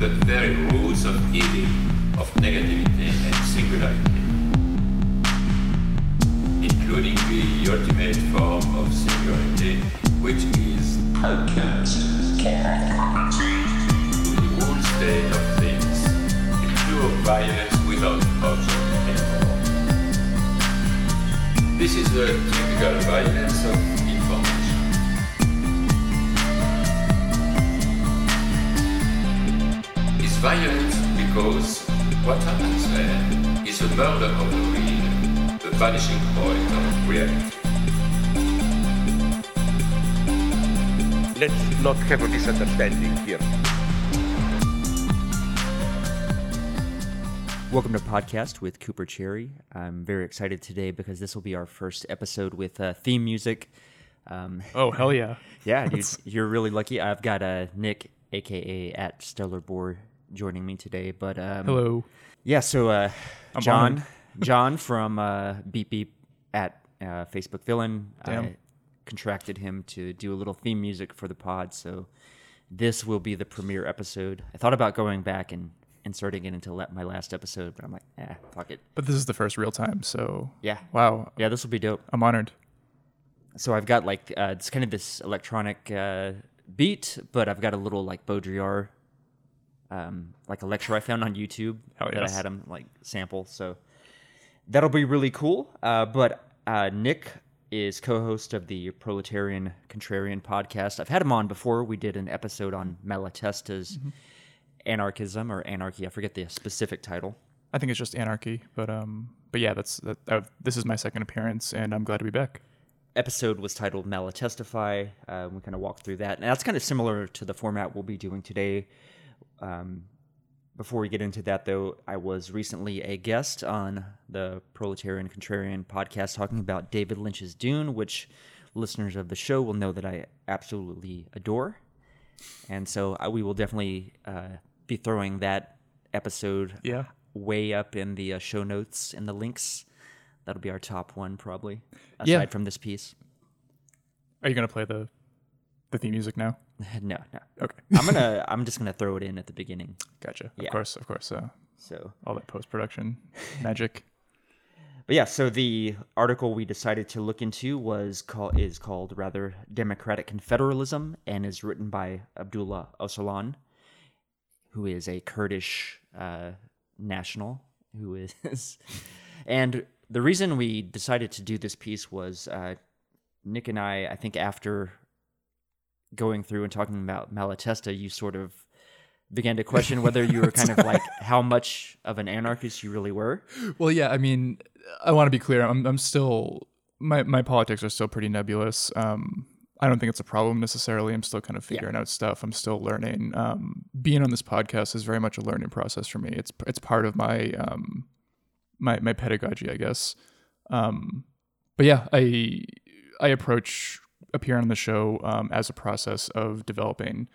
the very roots of healing, of negativity and singularity, including the ultimate form of singularity, which is alchemy, the whole state of things, the pure violence without object anymore. This is the typical violence of violent because what happens there is a murder of the real, the vanishing point of reality. Let's not have a misunderstanding here. Welcome to podcast with Cooper Cherry. I'm very excited today because this will be our first episode with uh, theme music. Um, Oh hell yeah! yeah, dude, you're really lucky. I've got uh, Nick, aka at Stellar Boar, joining me today. But um, Hello. yeah. So uh, John. John from uh, Beep Beep at uh, Facebook Villain, Damn. I contracted him to do a little theme music for the pod. So this will be the premiere episode. I thought about going back and inserting it into my last episode, but I'm like, eh, fuck it. But this is the first real time, so Yeah. wow, Yeah, this will be dope. I'm honored. So I've got like uh, it's kind of this electronic uh, beat, but I've got a little like Baudrillard, um, like a lecture I found on YouTube Hell that yes. I had him like sample. So that'll be really cool. Uh, but uh, Nick is co-host of the Proletarian Contrarian podcast. I've had him on before. We did an episode on Malatesta's Mm-hmm. anarchism or anarchy. I forget the specific title. I think it's just anarchy, but um, but yeah, that's that. Uh, this is my second appearance, and I'm glad to be back. episode was titled Malatestify. Uh, we kind of walked through that. And that's kind of similar to the format we'll be doing today. Um, before we get into that, though, I was recently a guest on the Proletarian Contrarian podcast talking about David Lynch's Dune, which listeners of the show will know that I absolutely adore. And so I, we will definitely uh, be throwing that episode Yeah. way up in the uh, show notes and the links. That'll be our top one, probably, aside Yeah. from this piece. Are you gonna play the the theme music now? no, no. Okay, I'm gonna. I'm just gonna throw it in at the beginning. gotcha. Yeah. Of course, of course. Uh, So, all that post production magic. but yeah. So the article we decided to look into was called is called rather Democratic Confederalism and is written by Abdullah Öcalan, who is a Kurdish uh, national who is, and the reason we decided to do this piece was uh, Nick and I. I think after going through and talking about Malatesta, you sort of began to question whether you were kind of like how much of an anarchist you really were. Well, yeah. I mean, I want to be clear. I'm I'm still my my politics are still pretty nebulous. Um, I don't think it's a problem necessarily. I'm still kind of figuring out stuff. I'm still learning. Um, being on this podcast is very much a learning process for me. It's it's part of my um, my my pedagogy, I guess. Um, but yeah, I I approach appearing on the show um, as a process of developing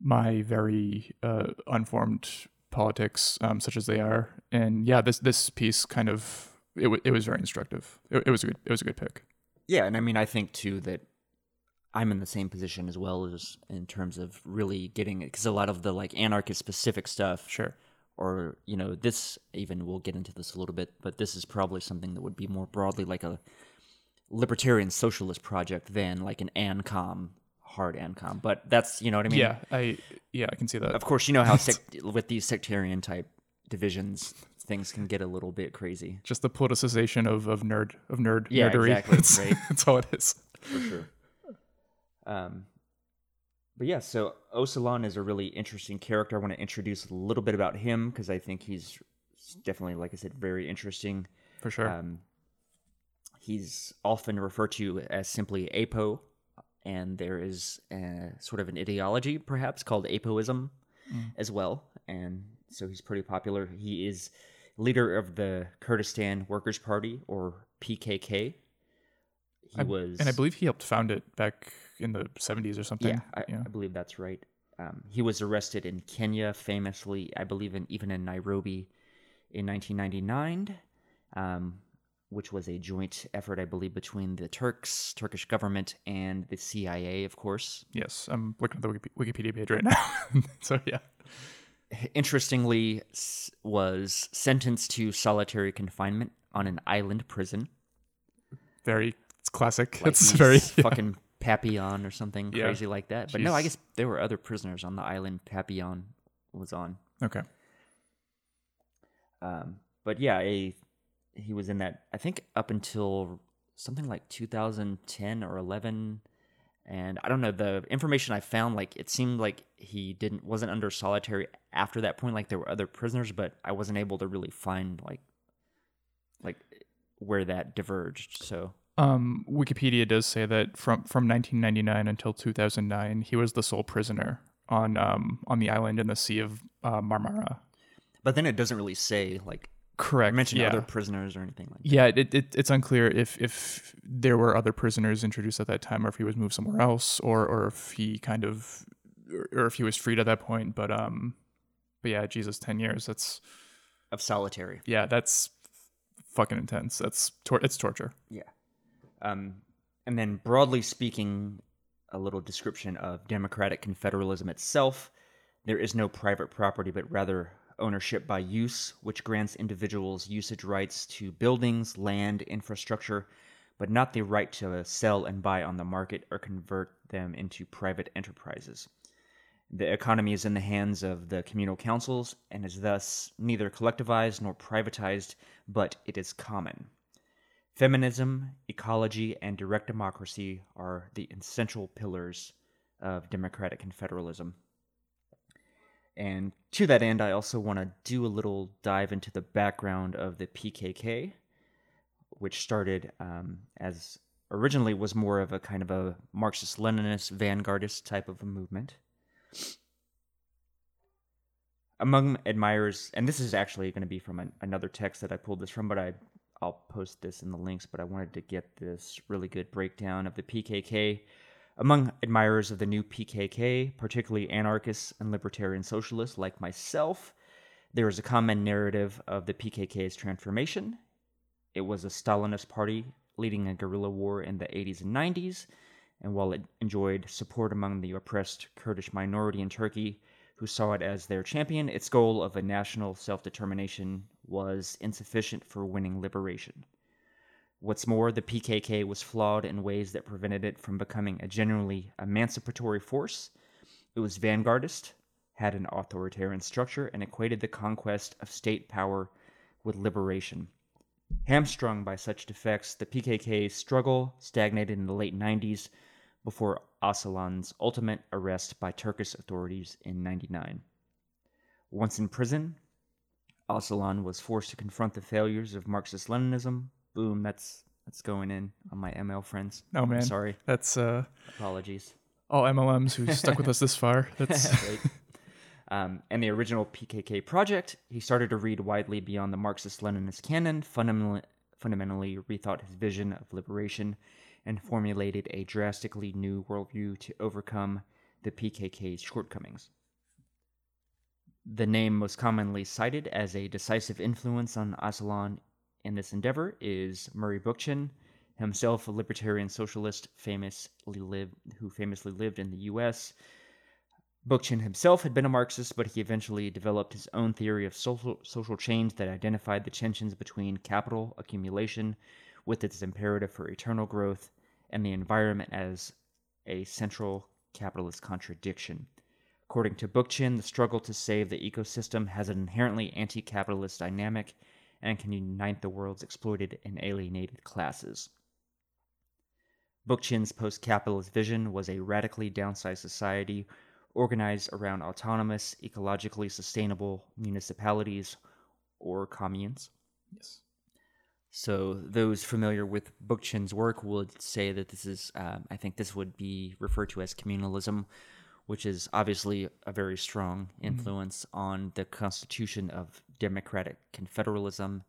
my very uh, unformed politics, um, such as they are. And yeah, this this piece kind of it, w- it was very instructive. It, it was a good it was a good pick. Yeah, and I mean, I think too that I'm in the same position as well as in terms of really getting it because a lot of the like anarchist specific stuff, Sure. or you know, this even we'll get into this a little bit, but this is probably something that would be more broadly like a libertarian socialist project than like an ANCOM hard ANCOM. But that's you know what I mean. yeah, I yeah I can see that. Of course, you know how sect- with these sectarian type divisions, things can get a little bit crazy. Just the politicization of, of nerd of nerd Yeah, nerdery. exactly, That's, right. that's all it is. for sure. Um, but yeah, so Öcalan is a really interesting character. I want to introduce a little bit about him because I think he's definitely, like I said, very interesting. For sure. Um, he's often referred to as simply Apo, and there is a, sort of an ideology, perhaps, called Apoism as well. And so he's pretty popular. He is leader of the Kurdistan Workers' Party, or PKK. He I- was, and I believe he helped found it back in the 70s or something. yeah, I, I believe that's right. Um, he was arrested in Kenya, famously, I believe, in, even in Nairobi, in 1999, um, which was a joint effort, I believe, between the Turks, Turkish government, and the CIA, of course. Yes, I'm looking at the Wikipedia page right now. so yeah, interestingly was sentenced to solitary confinement on an island prison. Very it's classic. Like it's very yeah. fucking Papillon or something Yeah. crazy like that. But no, I guess there were other prisoners on the island Papillon was on. okay. Um, but yeah, a, he was in that I think up until something like 2010 or 11 and I don't know the information I found like it seemed like he didn't wasn't under solitary after that point like there were other prisoners but I wasn't able to really find like like where that diverged so Um, Wikipedia does say that from from 1999 until 2009, he was the sole prisoner on um on the island in the Sea of uh, Marmara. but then it doesn't really say like Correct. mention yeah. other prisoners or anything like that. Yeah, it, it it's unclear if if there were other prisoners introduced at that time, or if he was moved somewhere else, or or if he kind of, or, if he was freed at that point. But um, but yeah, Jesus, ten years. That's of solitary yeah, that's fucking intense. That's tor- it's torture. Yeah. Um, and then, broadly speaking, a little description of democratic confederalism itself. There is no private property, but rather ownership by use, which grants individuals usage rights to buildings, land, infrastructure, but not the right to sell and buy on the market or convert them into private enterprises. The economy is in the hands of the communal councils and is thus neither collectivized nor privatized, but it is common. Feminism, ecology, and direct democracy are the essential pillars of democratic confederalism. And to that end, I also want to do a little dive into the background of the PKK, which started um, as originally was more of a kind of a Marxist Leninist vanguardist type of a movement. Among admirers, and this is actually going to be from an, another text that I pulled this from, but I I'll post this in the links. But I wanted to get this really good breakdown of the PKK. Among admirers of the new PKK, particularly anarchists and libertarian socialists like myself, there is a common narrative of the PKK's transformation. It was a Stalinist party leading a guerrilla war in the 80s and 90s, and while it enjoyed support among the oppressed Kurdish minority in Turkey, who saw it as their champion, its goal of a national self determination was insufficient for winning liberation. What's more, the PKK was flawed in ways that prevented it from becoming a genuinely emancipatory force. It was vanguardist, had an authoritarian structure, and equated the conquest of state power with liberation. Hamstrung by such defects, the PKK's struggle stagnated in the late 90s before Öcalan's ultimate arrest by Turkish authorities in 99. Once in prison, Öcalan was forced to confront the failures of Marxist Leninism. Boom, that's that's going in on my ML friends. Oh man, Sorry, That's uh apologies. all MLMs who stuck with us this far. That's Right. Um, and the original PKK project, he started to read widely beyond the Marxist Leninist canon, fundamentally, fundamentally rethought his vision of liberation, and formulated a drastically new worldview to overcome the PKK's shortcomings. The name most commonly cited as a decisive influence on Öcalan in this endeavor is Murray Bookchin, himself a libertarian socialist famously lived, who famously lived in the U.S. Bookchin himself had been a Marxist, but he eventually developed his own theory of social, social change that identified the tensions between capital accumulation with its imperative for eternal growth and the environment as a central capitalist contradiction. According to Bookchin, the struggle to save the ecosystem has an inherently anti capitalist dynamic and can unite the world's exploited and alienated classes. Bookchin's post capitalist vision was a radically downsized society organized around autonomous, ecologically sustainable municipalities or communes. yes. So those familiar with Bookchin's work would say that this is, um, I think this would be referred to as communalism, which is obviously a very strong influence on the constitution of democratic confederalism.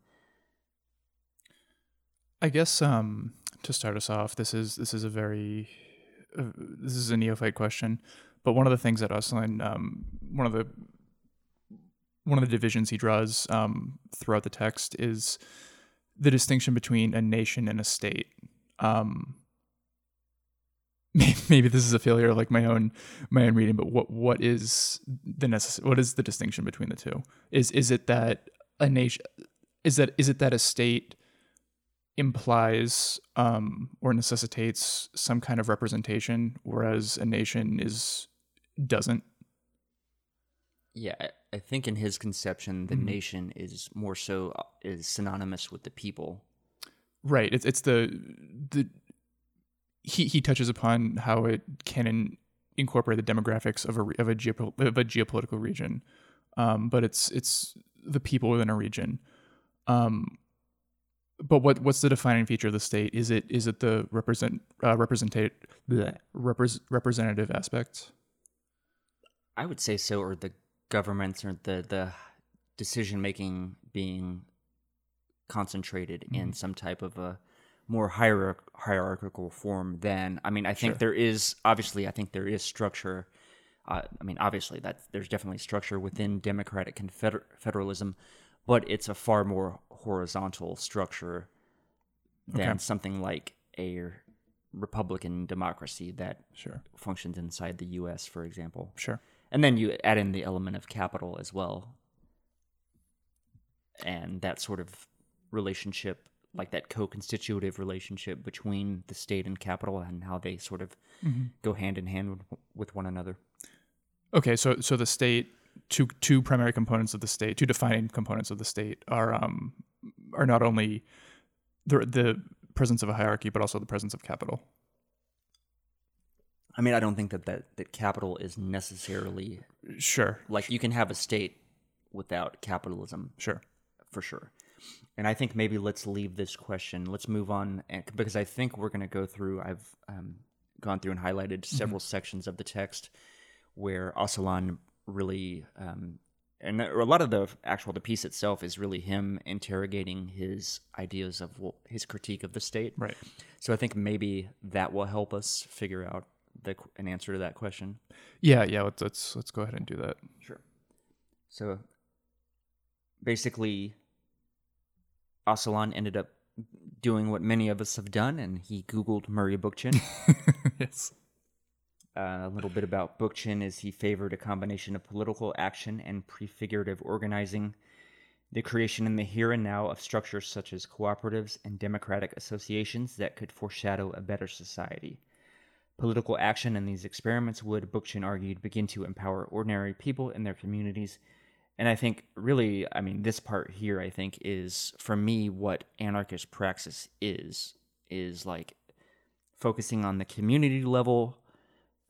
I guess um, to start us off, this is this is a very uh, this is a neophyte question, but one of the things that Öcalan, um, one of the one of the divisions he draws um, throughout the text is the distinction between a nation and a state. Um, maybe this is a failure of like my own my own reading but what what is the necess- what is the distinction between the two is is it that a nation is that is it that a state implies um or necessitates some kind of representation whereas a nation is doesn't Yeah, I, think in his conception, the Mhm. nation is more so uh, is synonymous with the people. Right. It's it's the the he he touches upon how it can in, incorporate the demographics of a of a, geopo- of a geopolitical region, um, but it's it's the people within a region. Um, but what what's the defining feature of the state? Is it is it the represent uh, representate the repres representative aspect? I would say so, or the governments or the the decision making being concentrated in some type of a more hierarch- hierarchical form than I mean I think Sure. there is obviously I think there is structure uh, I mean obviously that there's definitely structure within democratic confeder- federalism but it's a far more horizontal structure than Okay. something like a republican democracy that Sure, functions inside the US for example sure. and then you add in the element of capital as well. And that sort of relationship, like that co constitutive relationship between the state and capital and how they sort of Mm-hmm. go hand in hand with, with one another. Okay, so so the state two two primary components of the state, two defining components of the state are um are not only the the presence of a hierarchy but also the presence of capital. I mean, I don't think that, that, that capital is necessarily Sure, like you can have a state without capitalism sure. for sure. And I think maybe let's leave this question. Let's move on and, because I think we're going to go through. I've um, gone through and highlighted several sections of the text where Öcalan really, um, and a lot of the actual the piece itself is really him interrogating his ideas of wh- his critique of the state. Right. So I think maybe that will help us figure out the an answer to that question. Yeah, yeah. Let's let's let's go ahead and do that. Sure. So basically, Öcalan ended up doing what many of us have done, and he Googled Murray Bookchin. yes. Uh, a little bit about Bookchin is he favored a combination of political action and prefigurative organizing, the creation in the here and now of structures such as cooperatives and democratic associations that could foreshadow a better society. Political action in these experiments would, Bookchin argued, begin to empower ordinary people in their communities. And I think, really, I mean, this part here, I think, is for me what anarchist praxis is, is like focusing on the community level,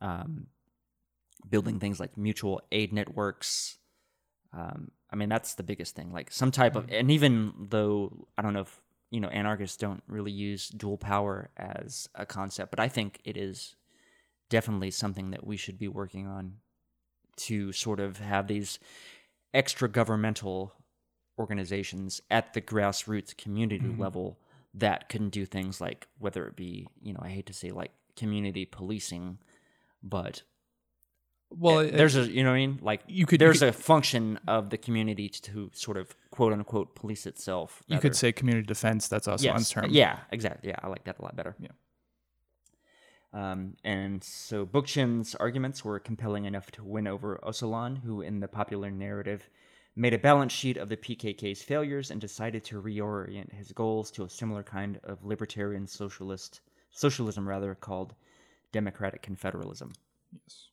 um, building things like mutual aid networks. Um, I mean, that's the biggest thing. Like some type of, and even though I don't know if you know anarchists don't really use dual power as a concept, but I think it is definitely something that we should be working on to sort of have these extra governmental organizations at the grassroots community level that can do things like whether it be you know I hate to say like community policing, but Well, uh, there's a you know what I mean like you could- you there's could- a function of the community to sort of quote unquote police itself. you could say community defense. That's also on term. yeah, exactly. Yeah, I like that a lot better. Yeah. Um, and so Bookchin's arguments were compelling enough to win over Öcalan, who, in the popular narrative, made a balance sheet of the PKK's failures and decided to reorient his goals to a similar kind of libertarian socialist socialism, rather called democratic confederalism. Yes.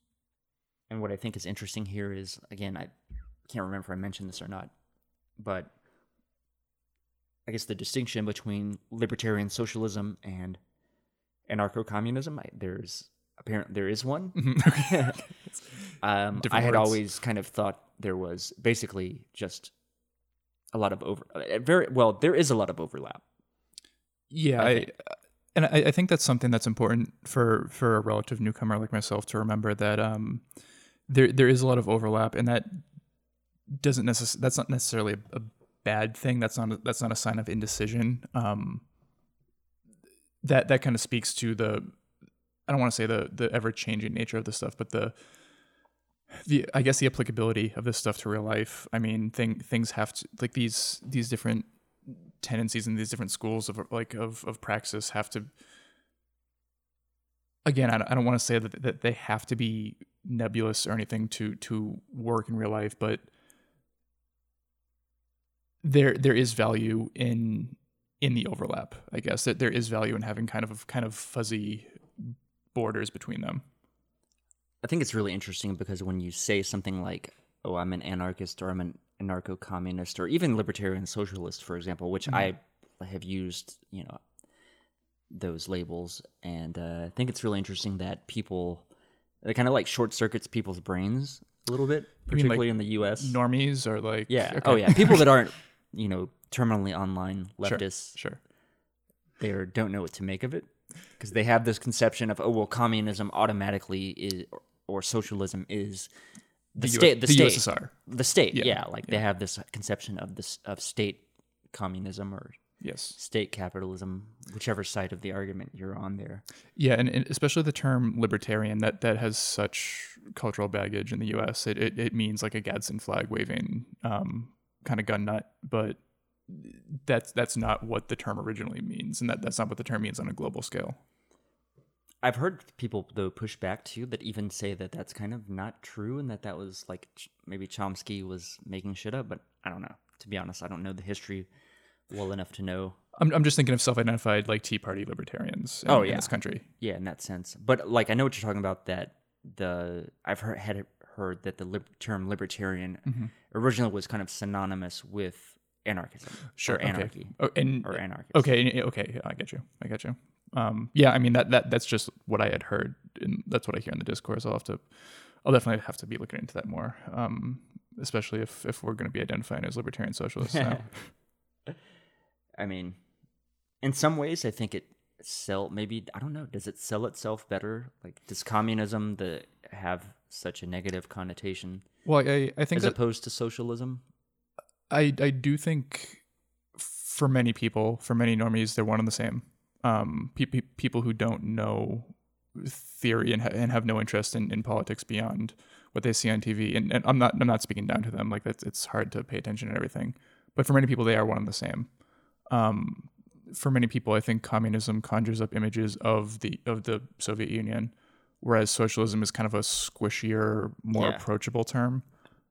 And what I think is interesting here is, again, I can't remember if I mentioned this or not, but I guess the distinction between libertarian socialism and anarcho-communism, I, there's apparent there is one. Um, I had words. always kind of thought there was basically just a lot of over, uh, very well. There is a lot of overlap. Yeah, I I, and I, I think that's something that's important for for a relative newcomer like myself to remember that um, there there is a lot of overlap, and that doesn't necess- That's not necessarily a, a bad thing. That's not a, that's not a sign of indecision. Um, that that kind of speaks to the I don't want to say the the ever changing nature of this stuff, but the the I guess the applicability of this stuff to real life. I mean, thing things have to like these these different tendencies and these different schools of like of of praxis have to again, I don't, I don't want to say that, that they have to be nebulous or anything to to work in real life, but there there is value in in the overlap. I guess that there is value in having kind of kind of fuzzy borders between them. I think it's really interesting because when you say something like, "Oh, I'm an anarchist," or "I'm an anarcho-communist," or even libertarian socialist, for example, which I have used, you know, those labels, and uh, I think it's really interesting that people, it kind of like short circuits people's brains a little bit, mean, like, particularly in the U.S. Normies are like yeah. okay. Oh, yeah. People that aren't, you know, terminally online leftists, sure. they are, don't know what to make of it because they have this conception of, oh, well, communism automatically is, or socialism is the, U- state, the, the state, USSR. the state. Yeah, Yeah, like they have this conception of this of state communism or Yes. state capitalism, whichever side of the argument you're on there. Yeah, and, and especially the term libertarian that that has such cultural baggage in the U.S. It it, it means like a Gadsden flag waving um, kind of gun nut, but that's that's not what the term originally means, and that that's not what the term means on a global scale. I've heard people though push back too that even say that that's kind of not true and that that was like maybe Chomsky was making shit up, but I don't know. To be honest, I don't know the history well enough to know. I'm I'm just thinking of self-identified like Tea Party libertarians. In, Oh, in yeah. this country. Yeah, in that sense. But like I know what you're talking about. That the I've heard had heard that the lib- term libertarian Mm-hmm. originally was kind of synonymous with anarchism. Sure. or okay. anarchy Oh, and or anarchist. Okay, okay, I get you. I get you. Um, yeah, I mean that that that's just what I had heard, and that's what I hear in the discourse. I'll have to, I'll definitely have to be looking into that more, um, especially if if we're going to be identifying as libertarian socialists. now. I mean, in some ways, I think it sell maybe I don't know. Does it sell itself better? Like, does communism the have such a negative connotation well, I I think as that opposed to socialism? I I do think for many people, for many normies, they're one and the same. Um, pe- pe- people who don't know theory and, ha- and have no interest in, in politics beyond what they see on TV. And, and I'm not I'm not speaking down to them. Like that's it's hard to pay attention to everything. But for many people, they are one and the same. Um, for many people, I think communism conjures up images of the of the Soviet Union, whereas socialism is kind of a squishier, more Yeah. approachable term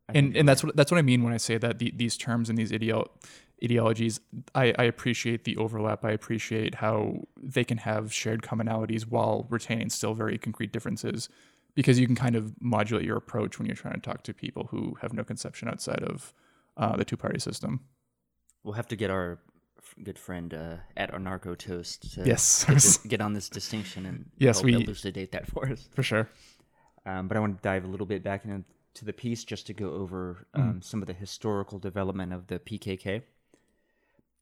and and that's what that's what I mean when I say that the, these terms and these ideo- ideologies, I, I appreciate the overlap. I appreciate how they can have shared commonalities while retaining still very concrete differences, because you can kind of modulate your approach when you're trying to talk to people who have no conception outside of uh, the two party system. We'll have to get our good friend uh, at Anarcho Toast to Yes. get, this- get on this distinction and Yes, help we- elucidate that for us. For sure. Um, but I want to dive a little bit back into the piece just to go over um, some of the historical development of the PKK.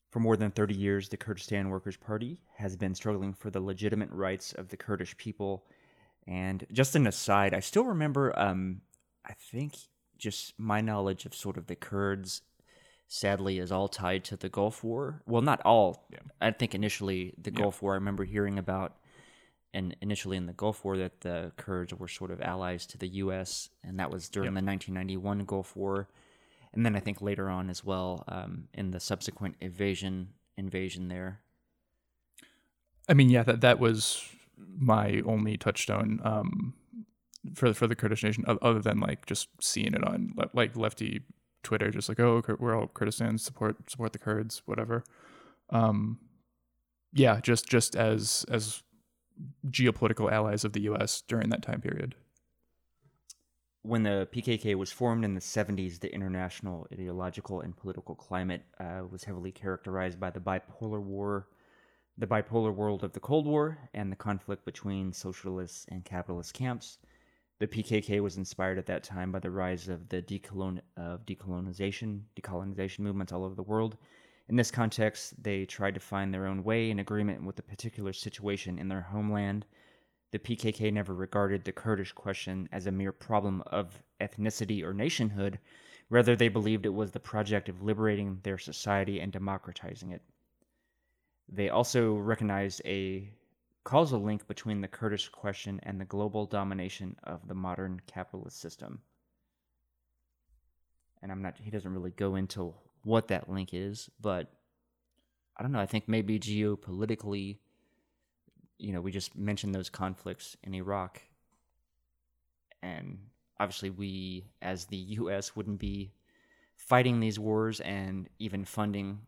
For more than 30 years, the Kurdistan Workers' Party has been struggling for the legitimate rights of the Kurdish people. And just an aside, I still remember, um, I think, just my knowledge of sort of the Kurds, sadly, is all tied to the Gulf War. Well, not all. I think initially the Gulf War, I remember hearing about and initially in the Gulf War that the Kurds were sort of allies to the U.S. and that was during the 1991 Gulf War, and then I think later on as well um, in the subsequent invasion invasion there. I mean, yeah, that that was my only touchstone um, for for the Kurdish nation, other than like just seeing it on le- like lefty Twitter, just like oh, we're all Kurdistan, support support the Kurds, whatever. Um, yeah, just just as as geopolitical allies of the U.S. during that time period. When the PKK was formed in the 70s, the international ideological and political climate uh, was heavily characterized by the bipolar war, the bipolar world of the Cold War, and the conflict between socialist and capitalist camps. The PKK was inspired at that time by the rise of the decolon- of decolonization, decolonization movements all over the world. In this context, they tried to find their own way in agreement with the particular situation in their homeland. The PKK never regarded the Kurdish question as a mere problem of ethnicity or nationhood. Rather, they believed it was the project of liberating their society and democratizing it. They also recognized a causal link between the Kurdish question and the global domination of the modern capitalist system. And I'm not, he doesn't really go into what that link is, but I don't know. I think maybe geopolitically, you know, we just mentioned those conflicts in Iraq, and obviously, we as the U.S. wouldn't be fighting these wars and even funding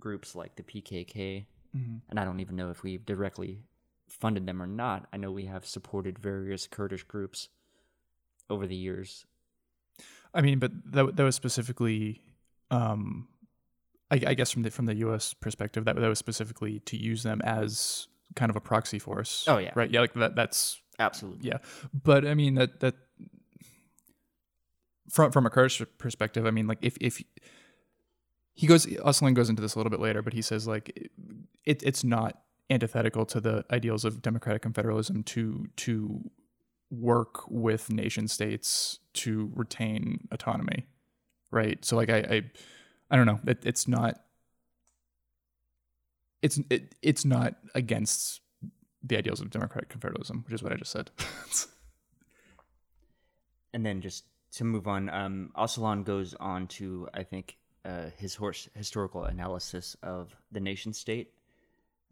groups like the PKK. Mm-hmm. And I don't even know if we directly funded them or not. I know we have supported various Kurdish groups over the years. I mean, but that that was specifically, um, I, I guess from the from the U.S. perspective, that that was specifically to use them as kind of a proxy force. Oh, yeah. right. Yeah, like that. That's Absolutely. yeah. But I mean that that from from a Kurdish perspective, I mean, like if if he goes, Öcalan goes into this a little bit later, but he says like it it's not antithetical to the ideals of democratic confederalism to to work with nation states to retain autonomy, right? So like I I, I don't know, it, it's not it's it, it's not against the ideals of democratic confederalism, which is what I just said. And then just to move on, um, Öcalan goes on to, I think, uh, his horse, historical analysis of the nation state,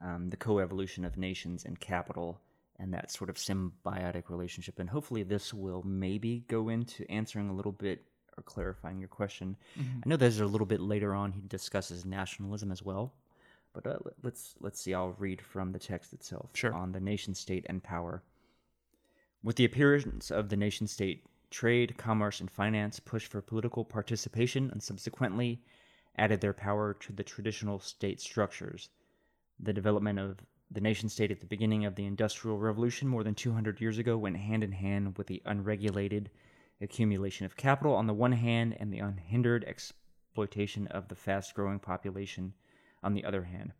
um, the coevolution of nations and capital, and that sort of symbiotic relationship. And hopefully, this will maybe go into answering a little bit or clarifying your question. I know there's a little bit later on he discusses nationalism as well. But uh, let- let's let's see. I'll read from the text itself Sure. on the nation state and power. With the appearance of the nation state, trade, commerce, and finance pushed for political participation and subsequently added their power to the traditional state structures. The development of the nation state at the beginning of the Industrial Revolution more than 200 years ago went hand in hand with the unregulated accumulation of capital on the one hand and the unhindered exploitation of the fast growing population on the other hand.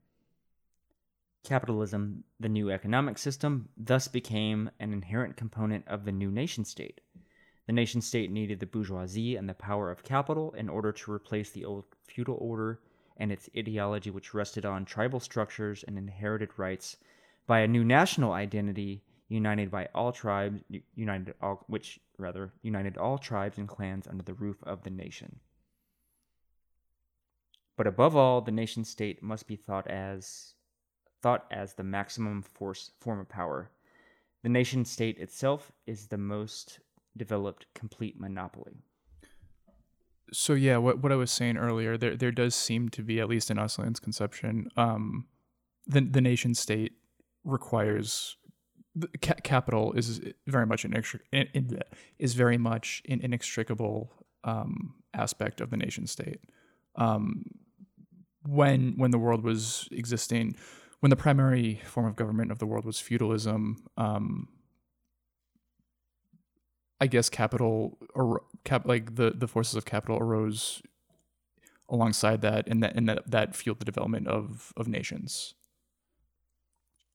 Capitalism, the new economic system, thus became an inherent component of the new nation state. The nation state needed the bourgeoisie and the power of capital in order to replace the old feudal order and its ideology, which rested on tribal structures and inherited rights, by a new national identity united by all tribes, united all, which rather united all tribes and clans under the roof of the nation. But above all, the nation state must be thought as thought as the maximum force form of power. The nation state itself is the most developed complete monopoly. so yeah, what what I was saying earlier, there there does seem to be at least in Öcalan's conception, um, the the nation state requires ca- capital is very much an is very much an inextricable um, aspect of the nation state. Um, when when the world was existing, when the primary form of government of the world was feudalism, um, I guess capital or cap like the the forces of capital arose alongside that, and that and that that fueled the development of of nations.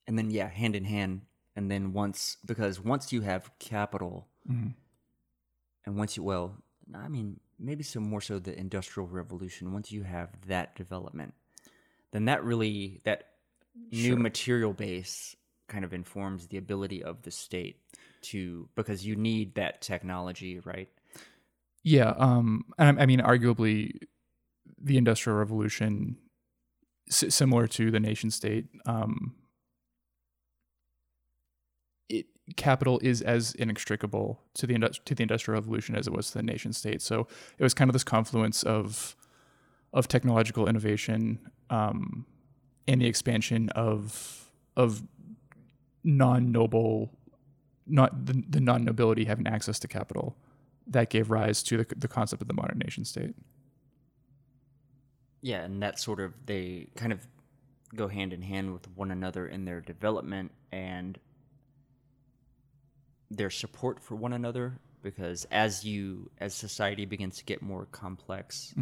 And then yeah, hand in hand. And then once because once you have capital Mhm. and once you well, I mean, maybe so more so the industrial revolution, once you have that development, then that really that new material base kind of informs the ability of the state to because you need that technology, right? Yeah, um, and I, I mean, arguably, the Industrial Revolution, s- similar to the nation state, um, it capital is as inextricable to the indus- to the Industrial Revolution as it was to the nation state. So it was kind of this confluence of of technological innovation um, and the expansion of of non noble, not the, the non nobility having access to capital that gave rise to the, the concept of the modern nation state. Yeah, and that sort of they kind of go hand in hand with one another in their development and their support for one another because as you as society begins to get more complex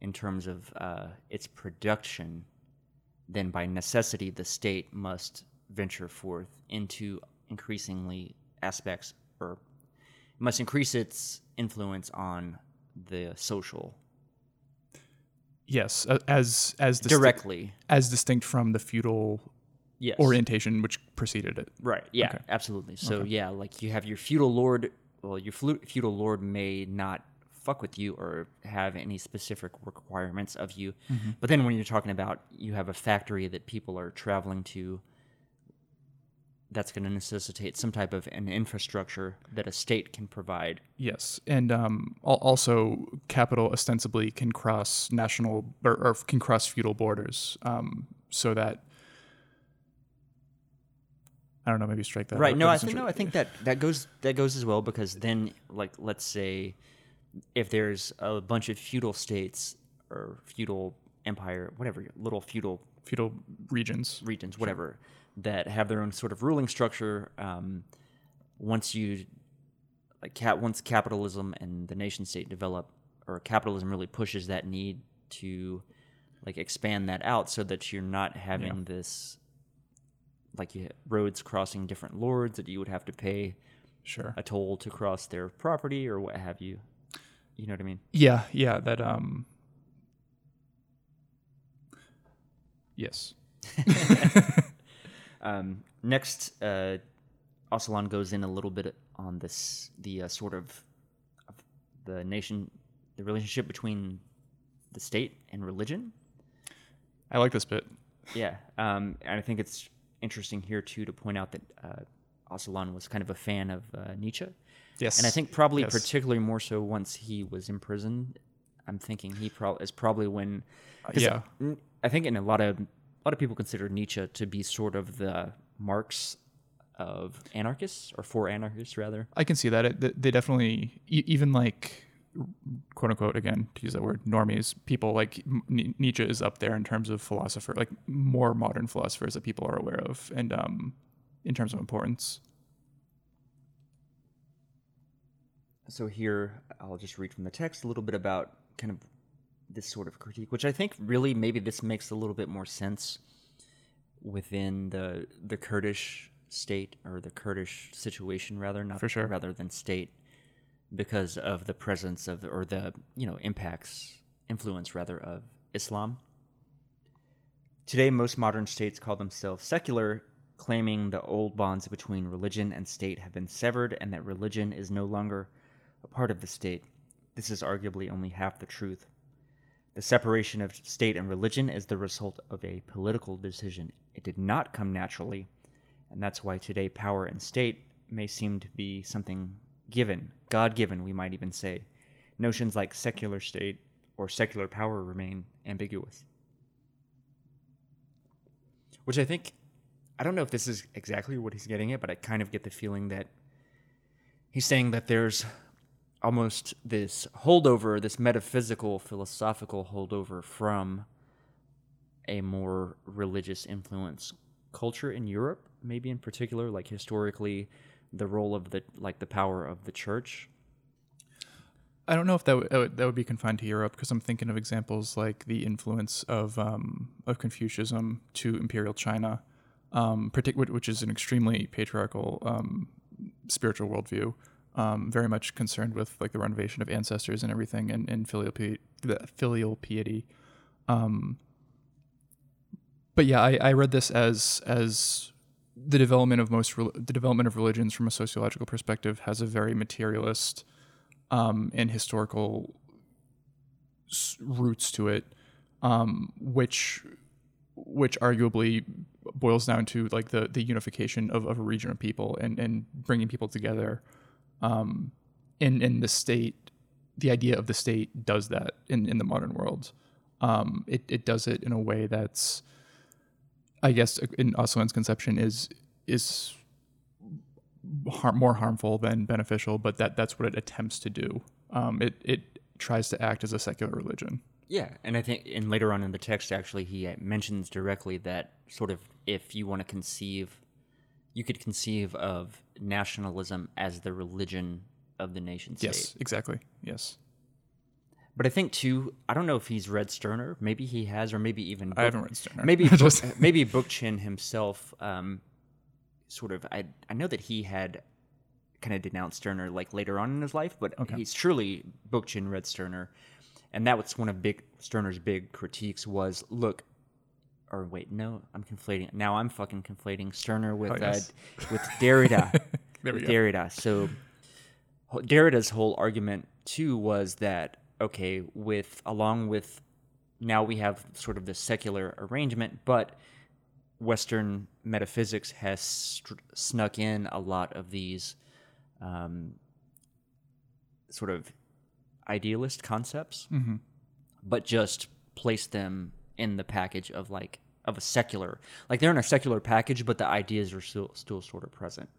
in terms of uh, its production then by necessity the state must venture forth into increasingly aspects or must increase its influence on the social. Yes, as as disti- directly. as distinct from the feudal yes orientation which preceded it. Right. Yeah. Okay. Absolutely. So yeah, like you have your feudal lord. Well, your feudal lord may not fuck with you or have any specific requirements of you, but then when you're talking about you have a factory that people are traveling to, that's going to necessitate some type of an infrastructure that a state can provide. Yes, and um, also capital ostensibly can cross national or, or can cross feudal borders, um, so that I don't know, maybe strike that. Right. out, No, I think no, I think that that goes that goes as well because then, like, let's say if there's a bunch of feudal states or feudal empire, whatever, little feudal feudal regions. regions, whatever, that have their own sort of ruling structure. Um, once you like cap, once capitalism and the nation state develop, or capitalism really pushes that need to like expand that out, so that you're not having this like you roads crossing different lords that you would have to pay Sure. a toll to cross their property or what have you. You know what I mean? Yeah, yeah, that um Yes. Um, next, uh, Öcalan goes in a little bit on this the uh, sort of, of the nation, the relationship between the state and religion. I like this bit. Yeah, um, and I think it's interesting here too to point out that uh, Öcalan was kind of a fan of uh, Nietzsche, Yes. and I think probably Yes. particularly more so once he was imprisoned. I'm thinking he probably is probably when. 'cause yeah. I think in a lot of a lot of people consider Nietzsche to be sort of the Marx of anarchists or for anarchists rather. I can see that. It, they definitely, even like, quote unquote, again, to use that word, normies, people like Nietzsche is up there in terms of philosopher, like more modern philosophers that people are aware of, and um, in terms of importance. So here I'll just read from the text a little bit about kind of this sort of critique, which I think really maybe this makes a little bit more sense within the the Kurdish state or the Kurdish situation rather not For sure. rather than state because of the presence of or the you know impacts influence rather of Islam. Today most modern states call themselves secular claiming the old bonds between religion and state have been severed and that religion is no longer a part of the state. This is arguably only half the truth. The separation of state and religion is the result of a political decision. It did not come naturally, and that's why today power and state may seem to be something given, God given, we might even say. Notions like secular state or secular power remain ambiguous. Which I think, I don't know if this is exactly what he's getting at, but I kind of get the feeling that he's saying that there's almost this holdover, this metaphysical, philosophical holdover from a more religious influence culture in Europe, maybe in particular, like historically, the role of the like the power of the church. I don't know if that would, that would, be confined to Europe because I'm thinking of examples like the influence of um, of Confucianism to Imperial China, um, partic- which- is an extremely patriarchal um, spiritual worldview, um, very much concerned with like the renovation of ancestors and everything, and, and filial pi- the filial piety. Um, but yeah, I, I read this as as the development of most rel- the development of religions from a sociological perspective has a very materialist um, and historical s- roots to it, um, which which arguably boils down to like the the unification of, of a region of people and and bringing people together. Um, in in the state, the idea of the state does that in in the modern world. Um, it it does it in a way that's, I guess, in Öcalan's conception is is har- more harmful than beneficial, but that that's what it attempts to do. Um, it it tries to act as a secular religion. Yeah, and I think, and later on in the text, actually, he uh, mentions directly that sort of if you want to conceive, you could conceive of nationalism as the religion of the nation state. Yes, exactly. Yes, But I think too, I don't know if he's read Stirner. Maybe he has, or maybe even I haven't read Stirner. Maybe Book, Just- maybe Bookchin himself, um, sort of. I I know that he had kind of denounced Stirner like later on in his life, but he's truly Bookchin read Stirner, and that was one of big Stirner's big critiques was look. Or wait, no, I'm conflating. Now I'm fucking conflating Stirner with Oh, yes. uh, with Derrida. There we with go. Derrida. So Derrida's whole argument too was that okay, with along with now we have sort of the secular arrangement, but Western metaphysics has str- snuck in a lot of these um, sort of idealist concepts, but just placed them in the package of like of a secular, like they're in a secular package, but the ideas are still still sort of present.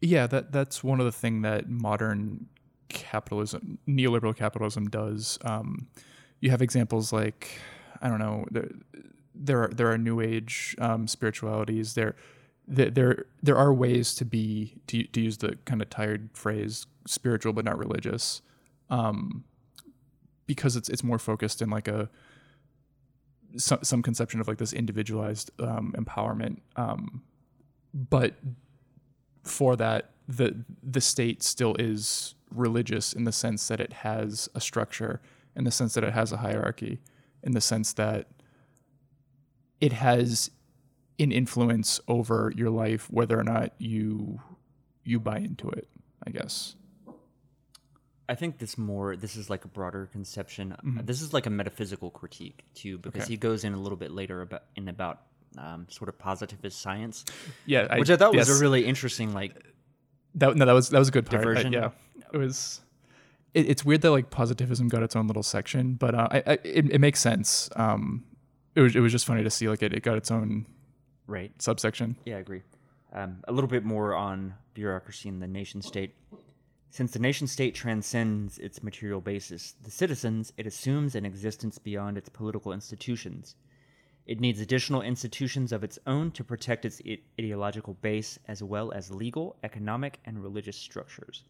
Yeah, that that's one of the thing that modern capitalism, neoliberal capitalism, does. Um, you have examples like I don't know there there are there are new age um, spiritualities there. There, there, are ways to be to, to use the kind of tired phrase spiritual but not religious, um, because it's it's more focused in like a some some conception of like this individualized um, empowerment. Um, but for that, the the state still is religious in the sense that it has a structure, in the sense that it has a hierarchy, in the sense that it has an influence over your life, whether or not you you buy into it. I guess. I think this more this is like a broader conception. Uh, This is like a metaphysical critique too, because Okay. he goes in a little bit later about in about um, sort of positivist science, Yeah, which I thought was a really interesting like That no, that was that was a good part. I- Diversion? yeah, it was. It, it's weird that like positivism got its own little section, but uh, I, I, it, it makes sense. Um, it was it was just funny to see like it, it got its own right. subsection. Yeah, I agree. Um, a little bit more on bureaucracy in the nation state. Since the nation state transcends its material basis, the citizens, it assumes an existence beyond its political institutions. It needs additional institutions of its own to protect its i- ideological base, as well as legal, economic, and religious structures.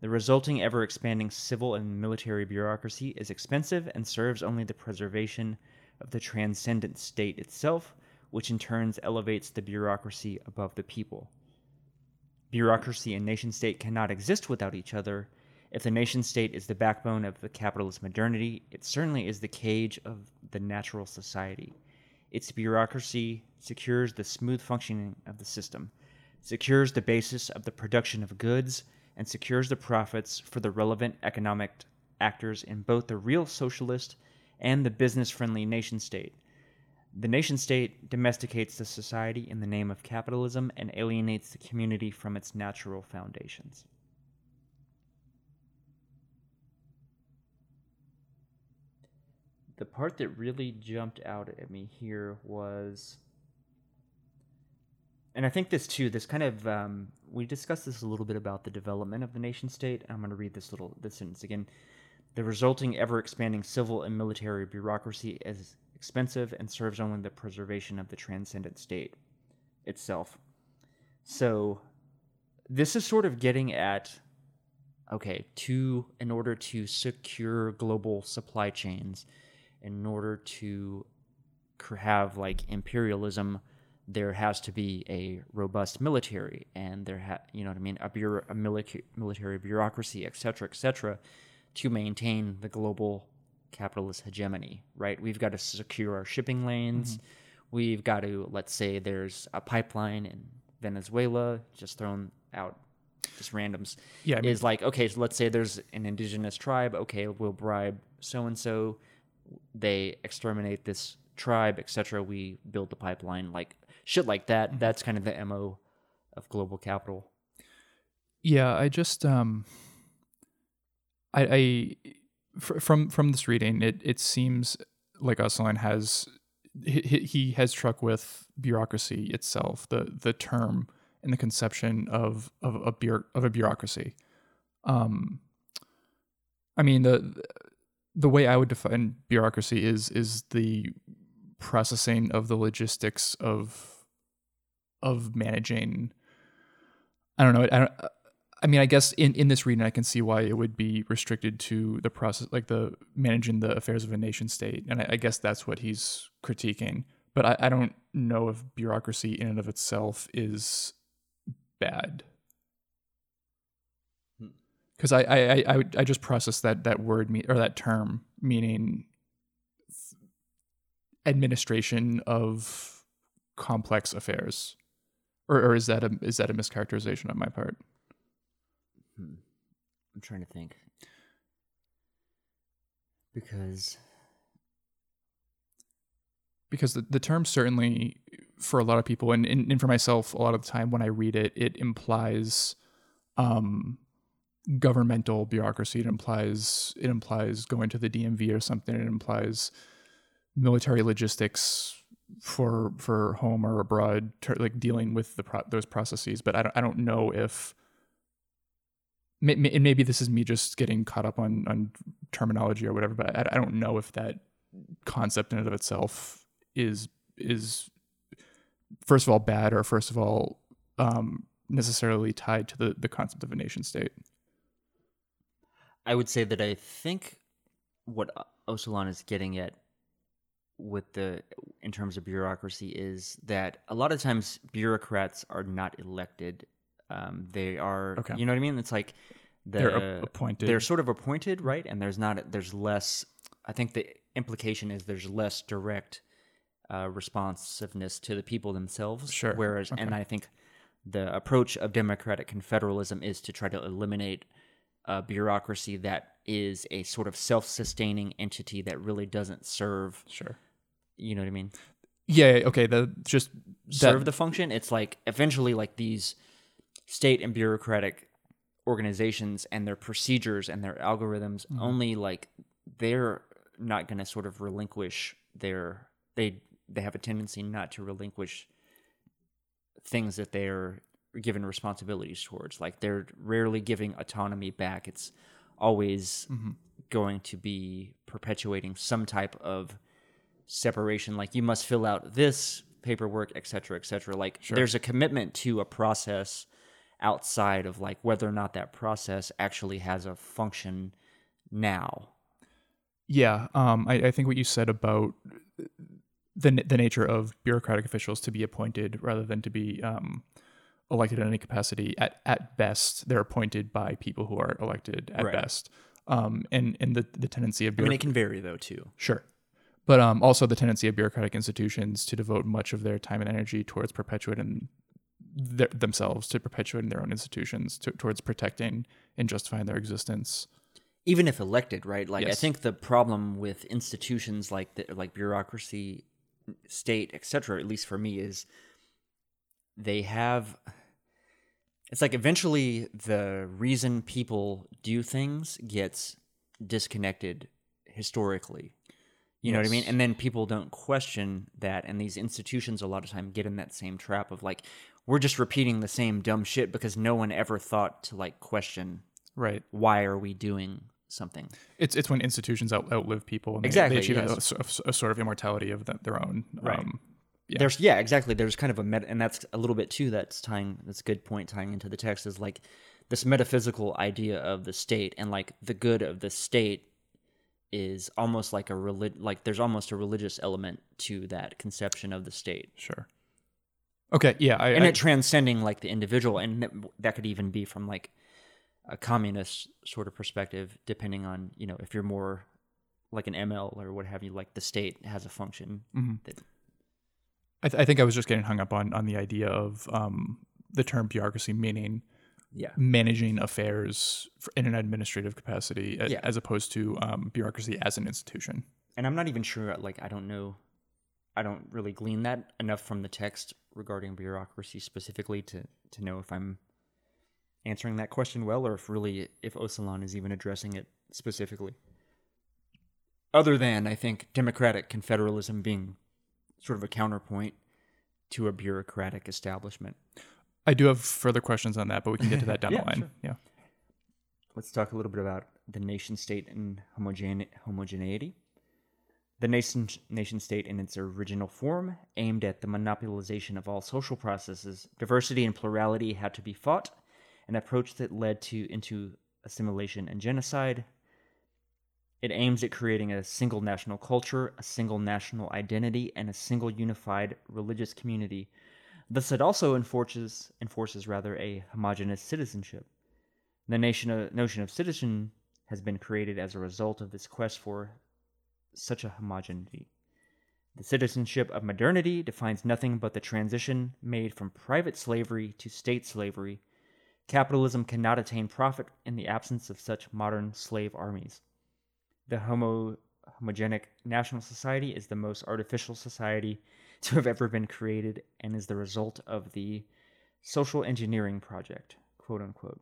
The resulting ever expanding civil and military bureaucracy is expensive and serves only the preservation of the transcendent state itself, which in turn elevates the bureaucracy above the people. Bureaucracy and nation state cannot exist without each other. If the nation state is the backbone of the capitalist modernity, it certainly is the cage of the natural society. Its bureaucracy secures the smooth functioning of the system, secures the basis of the production of goods, and secures the profits for the relevant economic actors in both the real socialist and the business friendly nation state. The nation state domesticates the society in the name of capitalism and alienates the community from its natural foundations. The part that really jumped out at me here was. And I think this too, this kind of, um, we discussed this a little bit about the development of the nation state. I'm going to read this little this sentence again. The resulting ever expanding civil and military bureaucracy is expensive and serves only the preservation of the transcendent state itself. So, this is sort of getting at okay, to in order to secure global supply chains, in order to have like imperialism, there has to be a robust military, and there ha- you know what I mean, a, bureau- a military military bureaucracy, et cetera, et cetera, to maintain the global capitalist hegemony. Right? We've got to secure our shipping lanes. Mm-hmm. We've got to let's say there's a pipeline in Venezuela, just thrown out, just randoms Yeah, I mean- is like okay so let's say there's an indigenous tribe okay we'll bribe so and so they exterminate this tribe etc we build the pipeline like shit like that Mm-hmm. that's kind of the mo of global capital Yeah, I just um, I, I fr- from from this reading, it it seems like Öcalan has he, he- he has struck with bureaucracy itself, the the term and the conception of of a bureau, of a bureaucracy. Um, I mean the the way I would define bureaucracy is is the processing of the logistics of of managing I don't know. I don't. I mean, I guess in, in this reading, I can see why it would be restricted to the process, like the managing the affairs of a nation state, and I, I guess that's what he's critiquing. But I, I don't know if bureaucracy in and of itself is bad, hmm. because I I, I I would- I just processed that that word me, or that term meaning administration of complex affairs or, or is that a is that a mischaracterization on my part? i'm trying to think because Because the, the term certainly for a lot of people, and, and, and for myself, a lot of the time when I read it, it implies um, governmental bureaucracy. It implies it implies going to the DMV or something. It implies military logistics for for home or abroad, like dealing with the pro- those processes. But I don't I don't know if and maybe this is me just getting caught up on on terminology or whatever. But I, I don't know if that concept in and of itself is is first of all bad or first of all um, necessarily tied to the the concept of a nation state. I would say that I think what Öcalan is getting at with the in terms of bureaucracy is that a lot of times bureaucrats are not elected. Um, they are, Okay. you know what I mean? It's like the, They're appointed. They're sort of appointed, right? And there's not there's less. I think the implication is there's less direct uh, responsiveness to the people themselves. Sure. Whereas, and I think the approach of democratic confederalism is to try to eliminate a bureaucracy that is a sort of self-sustaining entity that really doesn't serve. Sure. You know what I mean? Yeah. Okay. The just serve that, the function. It's like eventually like these state and bureaucratic organizations and their procedures and their algorithms Mm-hmm. only like they're not going to sort of relinquish their they they have a tendency not to relinquish things that they're given responsibilities towards like they're rarely giving autonomy back it's always Mm-hmm. going to be perpetuating some type of separation like you must fill out this paperwork et cetera et cetera like there's a commitment to a process outside of like whether or not that process actually has a function now Yeah, um, I, I think what you said about the the nature of bureaucratic officials to be appointed rather than to be um, elected in any capacity. At at best, they're appointed by people who are elected at Right. best. Um, and and the the tendency of i mean it can vary though too Sure. But um, also the tendency of bureaucratic institutions to devote much of their time and energy towards perpetuating their, themselves, to perpetuating their own institutions, to, towards protecting and justifying their existence. even if elected, right? Like I think the problem with institutions like the, like bureaucracy, state, etc. At least for me, is they have. It's like eventually the reason people do things gets disconnected historically. You know what I mean? And then people don't question that, and these institutions a lot of time get in that same trap of like, we're just repeating the same dumb shit because no one ever thought to like question Right. why are we doing something It's it's when institutions out, outlive people and they, Exactly, they achieve a- yes. a, s- a sort of immortality of the, their own. Right. Um, yeah. there's yeah exactly there's kind of a meta and that's a little bit too that's tying that's a good point tying into the text is like this metaphysical idea of the state and like the good of the state is almost like a relig- like there's almost a religious element to that conception of the state Sure. Okay. Yeah. I, and I- it transcending like the individual and that, that could even be from like a communist sort of perspective depending on you know if you're more like an ml or what have you like the state has a function Mhm. that I, th- I think I was just getting hung up on on the idea of um, the term bureaucracy meaning yeah managing affairs in an administrative capacity, Yeah. as opposed to um, bureaucracy as an institution. and I'm not even sure. Like, I don't know. I don't really glean that enough from the text regarding bureaucracy specifically to to know if I'm answering that question well, or if really if Öcalan is even addressing it specifically. Other than I think democratic confederalism being sort of a counterpoint to a bureaucratic establishment. I do have further questions on that, but we can get to that down Yeah, the line. sure. Yeah. Let's talk a little bit about the nation state and homogene- homogeneity. The nation nation state in its original form aimed at the monopolization of all social processes. Diversity and plurality had to be fought, an approach that led to into assimilation and genocide. It aims at creating a single national culture, a single national identity, and a single unified religious community. Thus, it also enforces enforces rather a homogeneous citizenship. The notion of citizen has been created as a result of this quest for such a homogeneity. The citizenship of modernity defines nothing but the transition made from private slavery to state slavery. Capitalism cannot attain profit in the absence of such modern slave armies. The homo, homogenic national society is the most artificial society to have ever been created and is the result of the social engineering project, quote unquote.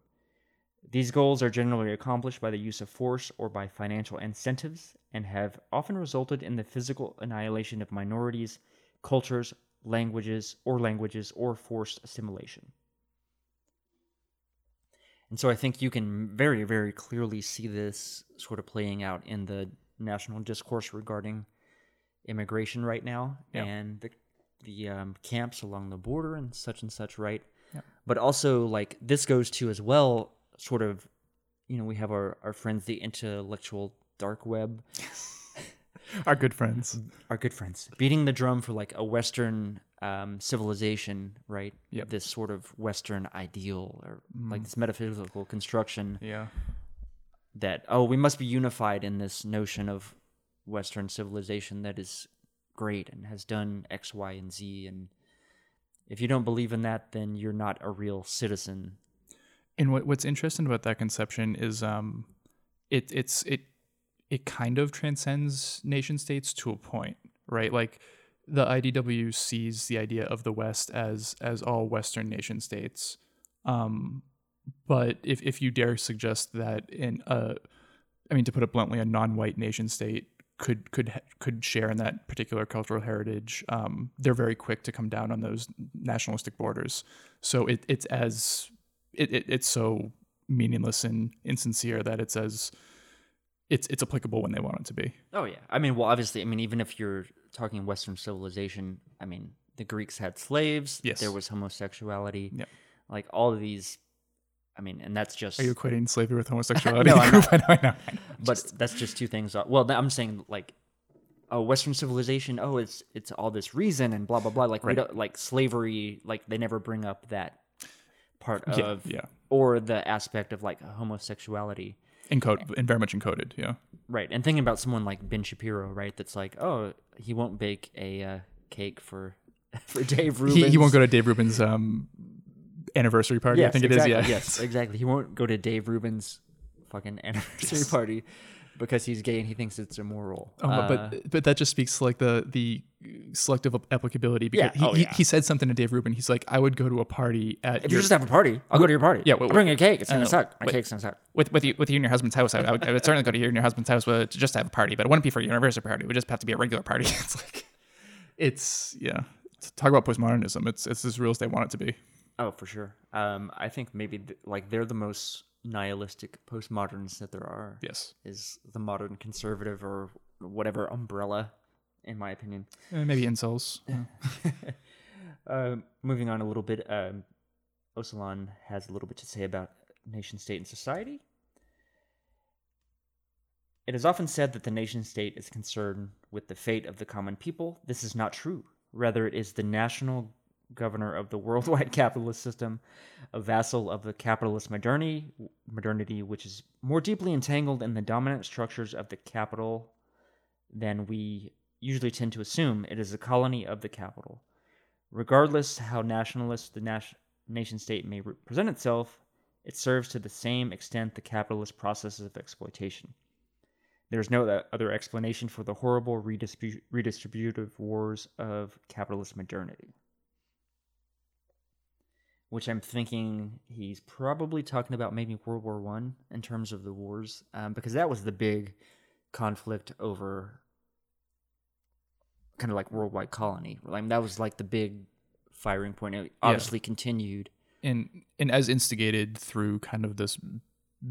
These goals are generally accomplished by the use of force or by financial incentives and have often resulted in the physical annihilation of minorities, cultures, languages, or languages, or forced assimilation. And so I think you can very, very clearly see this sort of playing out in the national discourse regarding immigration right now and the the um, camps along the border and such and such, right? But also, like this goes to as well, sort of, you know, we have our our friends, the intellectual dark web, Our good friends. our good friends, beating the drum for like a Western um, civilization, right? Yep. This sort of Western ideal or like this metaphysical construction Yeah. that oh we must be unified in this notion of western civilization that is great and has done x y and z and if you don't believe in that then you're not a real citizen And what what's interesting about that conception is um it it's it it kind of transcends nation states to a point, right? Like the IDW sees the idea of the West as as all Western nation states. Um but if if you dare suggest that in a I mean to put it bluntly a non-white nation state could could could share in that particular cultural heritage um, they're very quick to come down on those nationalistic borders. So it, it's as it, it it's so meaningless and insincere that it's as it's it's applicable when they want it to be. Oh yeah. I mean well obviously i mean even if you're talking western civilization i mean the greeks had slaves. Yes. there was homosexuality. Yep. like all of these i mean and that's just are you equating slavery with homosexuality No, I'm not. I know, I know, but that's just two things. Well, I'm saying like, oh, Western civilization. Oh, it's it's all this reason and blah blah blah. Like we don't like slavery. Like they never bring up that part Yeah, of yeah. or the aspect of like homosexuality. encode and very much encoded yeah Right. And thinking about someone like Ben Shapiro, right? That's like, oh, he won't bake a uh, cake for for Dave Rubin's. he, he won't go to Dave Rubin's um anniversary party Yes, I think exactly, it is yeah Yes, exactly. He won't go to Dave Rubin's fucking anniversary party because he's gay and he thinks it's immoral. Oh, Uh, but but that just speaks to like the the selective applicability because Yeah, he, oh, he, yeah. he said something to Dave Rubin. He's like, I would go to a party at If you just have a party, I'll go to your party. Yeah, I'll wait, bring a cake. It's gonna suck. My cake's gonna suck. with with you with you and your husband's house. I, I, would, I would certainly go to you and your husband's house uh, to just have a party, but it wouldn't be for your anniversary party. It would just have to be a regular party. it's like it's yeah. Talk about postmodernism. It's it's as real as they want it to be. Oh, for sure. Um, I think maybe th- like they're the most nihilistic postmoderns that there are. Yes. Is the modern conservative or whatever umbrella, in my opinion. Uh, maybe incels. Yeah. Uh, moving on a little bit, um, Öcalan has a little bit to say about nation state and society. It is often said that the nation state is concerned with the fate of the common people. This is not true. Rather, it is the national governor of the worldwide capitalist system, a vassal of the capitalist modernity, modernity, which is more deeply entangled in the dominant structures of the capital than we usually tend to assume. It is a colony of the capital. Regardless how nationalist the nas- nation state may present itself, it serves to the same extent the capitalist processes of exploitation. There is no other explanation for the horrible redistribu- redistributive wars of capitalist modernity. Which I'm thinking he's probably talking about maybe World War One in terms of the wars, um, because that was the big conflict over kind of like worldwide colony. Like that was like the big firing point. It obviously continued. and and as instigated through kind of this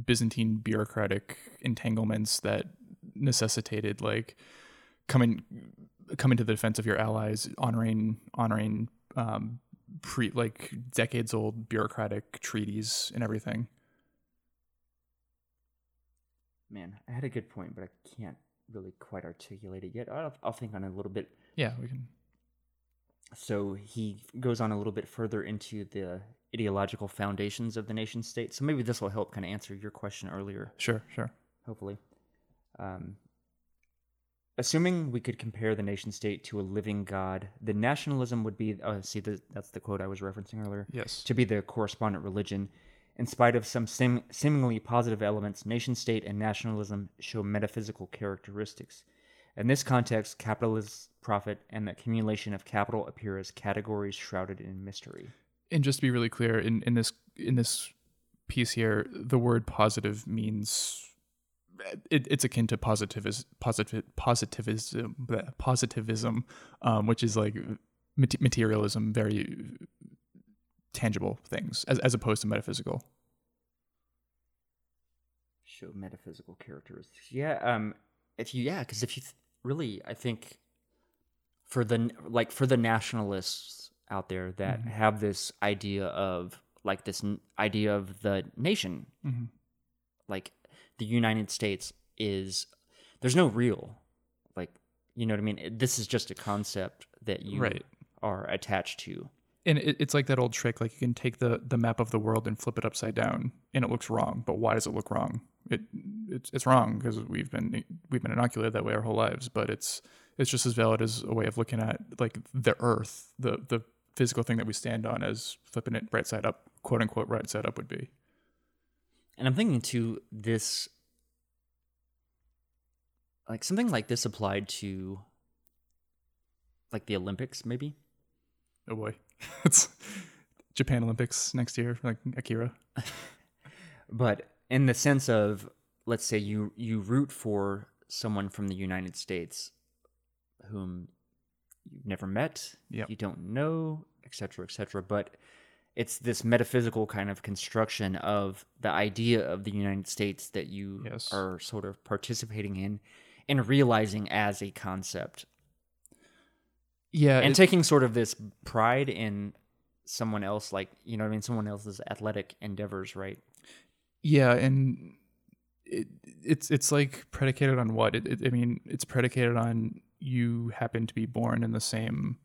Byzantine bureaucratic entanglements that necessitated like coming coming to the defense of your allies, honoring honoring um, pre like decades old bureaucratic treaties and everything. Man, I had a good point, but I can't really quite articulate it yet. I'll, I'll think on it a little bit. Yeah, we can. So he goes on a little bit further into the ideological foundations of the nation state. So maybe this will help kind of answer your question earlier. Sure, sure. hopefully. Um, assuming we could compare the nation state to a living god, the nationalism would be. Oh, see, the, that's the quote I was referencing earlier. Yes. To be the correspondent religion. In spite of some seemingly positive elements, nation state and nationalism show metaphysical characteristics. In this context, capitalist profit and the accumulation of capital appear as categories shrouded in mystery. And just to be really clear, in, in this in this piece here, the word positive means it, it's akin to positivism, positive, positivism, positivism, um, which is like mate- materialism, very tangible things, as as opposed to metaphysical. Show metaphysical characteristics. Yeah. Um. If you yeah, because if you th- really, I think for the like for the nationalists out there that have this idea of like this n- idea of the nation, Mhm. like the United States is there's no real like you know what I mean. This is just a concept that you Right. are attached to. And it, it's like that old trick, like you can take the the map of the world and flip it upside down, and it looks wrong. But why does it look wrong? It it's it's wrong because we've been we've been inoculated that way our whole lives. But it's it's just as valid as a way of looking at like the Earth, the the physical thing that we stand on, as flipping it right side up, quote unquote, right side up would be. And I'm thinking too, this like something like this applied to like the Olympics, maybe. Oh boy, it's Japan Olympics next year, like Akira. But in the sense of, let's say you you root for someone from the United States, whom you've never met, Yep. you don't know, etc., etc. But it's this metaphysical kind of construction of the idea of the United States that you Yes. are sort of participating in and realizing as a concept Yeah, and it- taking sort of this pride in someone else like you know what i mean someone else's athletic endeavors right Yeah, and it, it's it's like predicated on what? It, it, I mean, it's predicated on you happen to be born in the same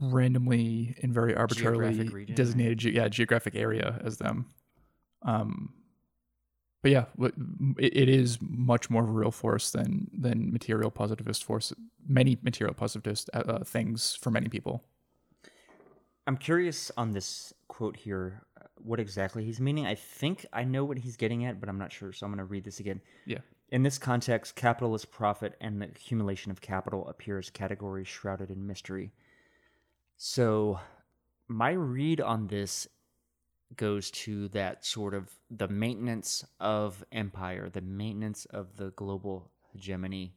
randomly and very arbitrarily region, designated ge- yeah geographic area as them. Um, but yeah, it, it is much more of a real force than than material positivist force. Many material positivist uh, uh, things for many people. i'm curious on this quote here uh, what exactly he's meaning i think i know what he's getting at but i'm not sure so i'm going to read this again Yeah. in this context capitalist profit and the accumulation of capital appear as categories shrouded in mystery so my read on this goes to that sort of the maintenance of empire, the maintenance of the global hegemony,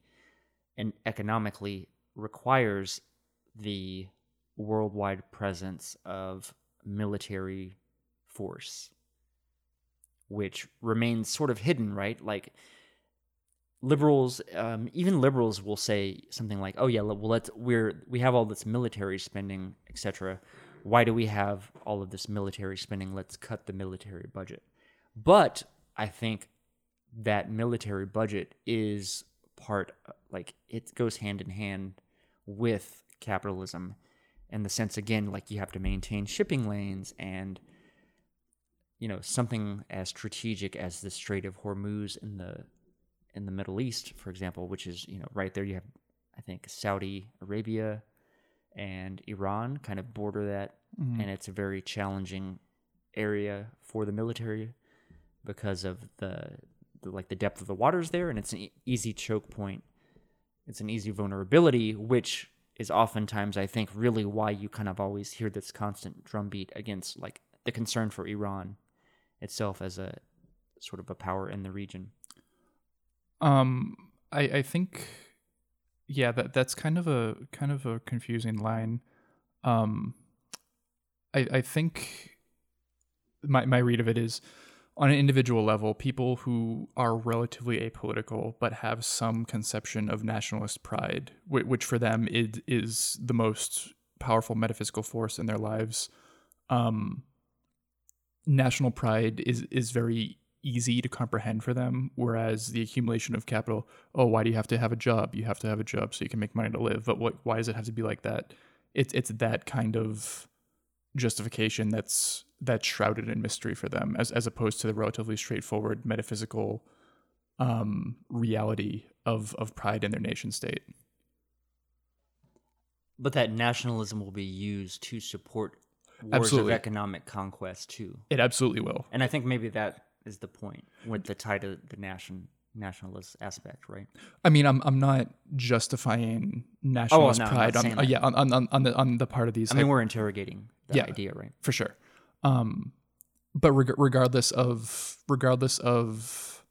and economically requires the worldwide presence of military force, which remains sort of hidden, right? Like liberals, um, even liberals will say something like, "Oh yeah, well let's we're we have all this military spending, etc." why do we have all of this military spending? Let's cut the military budget. But I think that military budget is part, like, it goes hand in hand with capitalism in the sense, again, like you have to maintain shipping lanes and, you know, something as strategic as the Strait of Hormuz in the in the Middle East, for example, which is, you know, right there you have, I think, Saudi Arabia, and Iran kind of border that, Mm-hmm. and it's a very challenging area for the military because of the, the like the depth of the waters there, and it's an e- easy choke point. It's an easy vulnerability, which is oftentimes, I think, really why you kind of always hear this constant drumbeat against like the concern for Iran itself as a sort of a power in the region. Um, I I think, yeah, that that's kind of a kind of a confusing line. Um, I I think my my read of it is on an individual level, people who are relatively apolitical but have some conception of nationalist pride, which, for them is is the most powerful metaphysical force in their lives. Um, national pride is is very easy to comprehend for them whereas the accumulation of capital oh why do you have to have a job? You have to have a job so you can make money to live. But what why does it have to be like that? It's it's that kind of justification that's that's shrouded in mystery for them as as opposed to the relatively straightforward metaphysical um reality of of pride in their nation state. But that nationalism will be used to support wars Absolutely. of economic conquest too. it absolutely will. And I think maybe that is the point with the tie to the nation nationalist aspect, right? I mean, I'm I'm not justifying nationalist no, pride on uh, yeah on, on on the on the part of these I mean, we're interrogating the Yeah. idea, right? for sure. Um, but reg- regardless of regardless of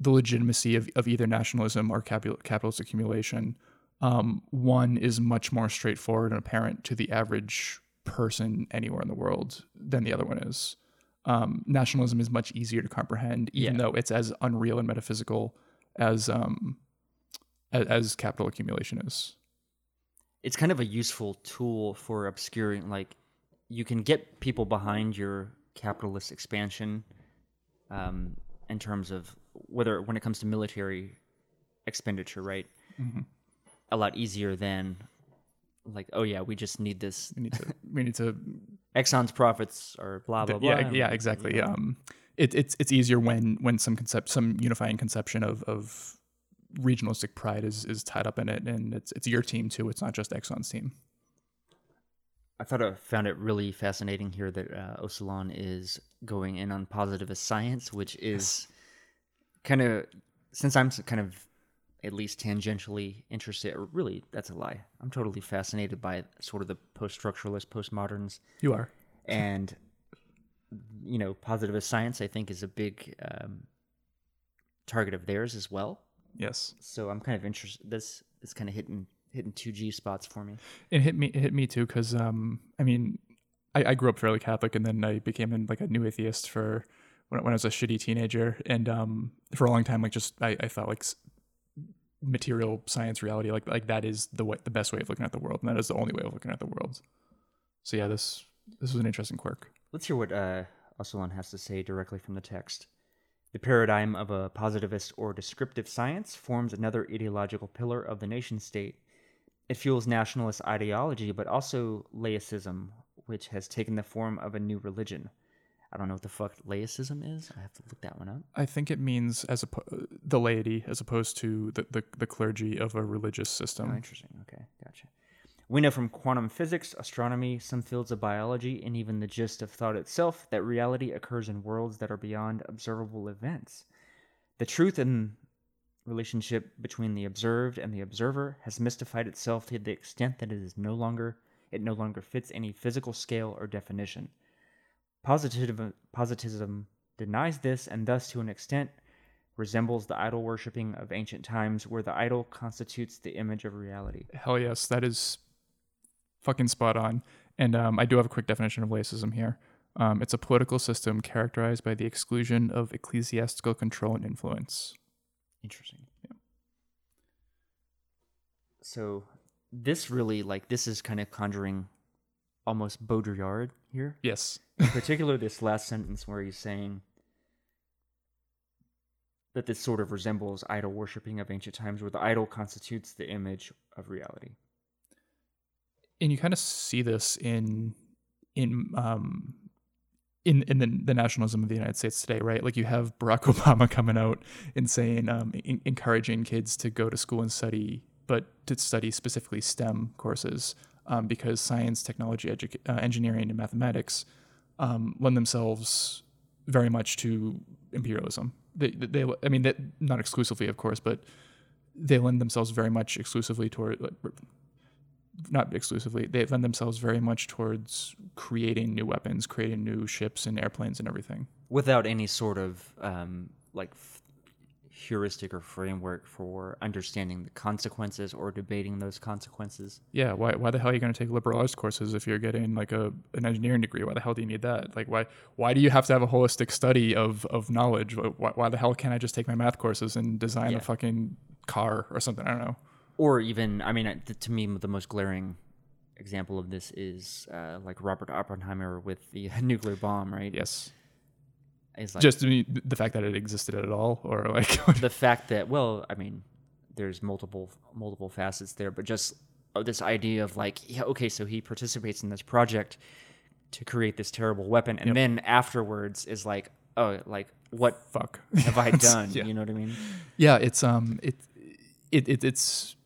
the legitimacy of, of either nationalism or capital, capitalist accumulation, um, one is much more straightforward and apparent to the average person anywhere in the world than the other one is. Um, nationalism is much easier to comprehend, even Yeah. though it's as unreal and metaphysical as um, as, as capital accumulation is. It's kind of a useful tool for obscuring, like, you can get people behind your capitalist expansion um, in terms of whether when it comes to military expenditure, right? Mhm. A lot easier than like, oh yeah, we just need this. We need to we need to Exxon's profits are blah blah blah. yeah, yeah, exactly. you know. Um, it, it's it's easier when when some concept, some unifying conception of of regionalistic pride is is tied up in it, and it's it's your team too. It's not just Exxon's team. I thought I found it really fascinating here that uh, Öcalan is going in on positivist science, which is kind of since I'm kind of at least tangentially interested. Or really, that's a lie. I'm totally fascinated by sort of the post-structuralist, postmoderns, You are. and you know, positivist science. I think is a big um, target of theirs as well. Yes. So I'm kind of interested. This is kind of hitting hitting two G spots for me. It hit me it hit me too because um I mean I, I grew up fairly Catholic and then I became like a new atheist for when, when I was a shitty teenager and um for a long time like just I, I thought like material science reality like like that is the way the best way of looking at the world and that is the only way of looking at the world. So yeah, this this was an interesting quirk. Let's hear what uh, Öcalan has to say directly from the text. The paradigm of a positivist or descriptive science forms another ideological pillar of the nation state. It fuels nationalist ideology, but also laicism, which has taken the form of a new religion. I don't know what the fuck laicism is. I have to look that one up. I think it means as a the laity as opposed to the, the, the clergy of a religious Oh, system. interesting. Okay, gotcha. We know from quantum physics, astronomy, some fields of biology, and even the gist of thought itself that reality occurs in worlds that are beyond observable events. The truth and relationship between the observed and the observer has mystified itself to the extent that it is no longer it no longer fits any physical scale or definition. Positivism denies this and thus to an extent resembles the idol worshipping of ancient times where the idol constitutes the image of reality. Hell yes, that is fucking spot on. And um, I do have a quick definition of laicism here. Um, it's a political system characterized by the exclusion of ecclesiastical control and influence. Interesting. Yeah. So this really like this is kind of conjuring almost Baudrillard here. Yes. In particular, this last sentence where he's saying that this sort of resembles idol worshipping of ancient times, where the idol constitutes the image of reality. And you kind of see this in in um in in the, the nationalism of the United States today, right? Like you have Barack Obama coming out and saying, um, en- encouraging kids to go to school and study, but to study specifically STEM courses, um, because science, technology, edu- uh, engineering, and mathematics um, lend themselves very much to imperialism. They, they, I mean, that not exclusively, of course, but they lend themselves very much exclusively toward, not exclusively, they lend themselves very much towards creating new weapons, creating new ships and airplanes and everything. without any sort of um, like heuristic or framework for understanding the consequences or debating those consequences. Yeah, why, why the hell are you going to take liberal arts courses if you're getting like a an engineering degree? Why the hell do you need that? Like, why why do you have to have a holistic study of of knowledge? Why, why the hell can't I just take my math courses and design Yeah. a fucking car or something? I don't know. Or even, I mean, to me, the most glaring example of this is uh, like Robert Oppenheimer with the nuclear bomb, right? Yes, Is like just I mean, the fact that it existed at all, or like the fact that, well, I mean, there's multiple multiple facets there, but just uh, this idea of like, yeah, okay, so he participates in this project to create this terrible weapon, and then afterwards is like, oh, like what fuck have I done? yeah. You know what I mean? yeah it's um it, it it it's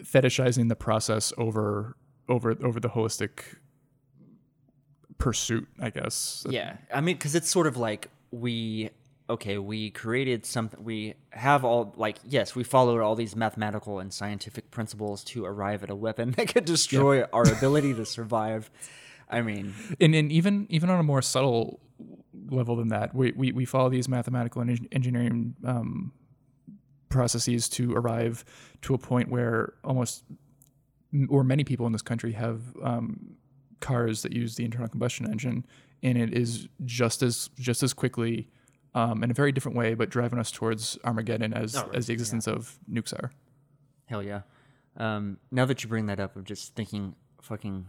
fetishizing the process over over over the holistic pursuit i guess Yeah, I mean, because it's sort of like we okay, we created something, we have all, like, yes, we followed all these mathematical and scientific principles to arrive at a weapon that could destroy our ability to survive. I mean, and, and even even on a more subtle level than that, we, we, we follow these mathematical and engineering um, processes to arrive to a point where almost or many people in this country have um, cars that use the internal combustion engine, and it is just as just as quickly, um, in a very different way, but driving us towards Armageddon as Oh, right. as the existence of nukes are. hell yeah. Um, now that you bring that up, I'm just thinking, fucking,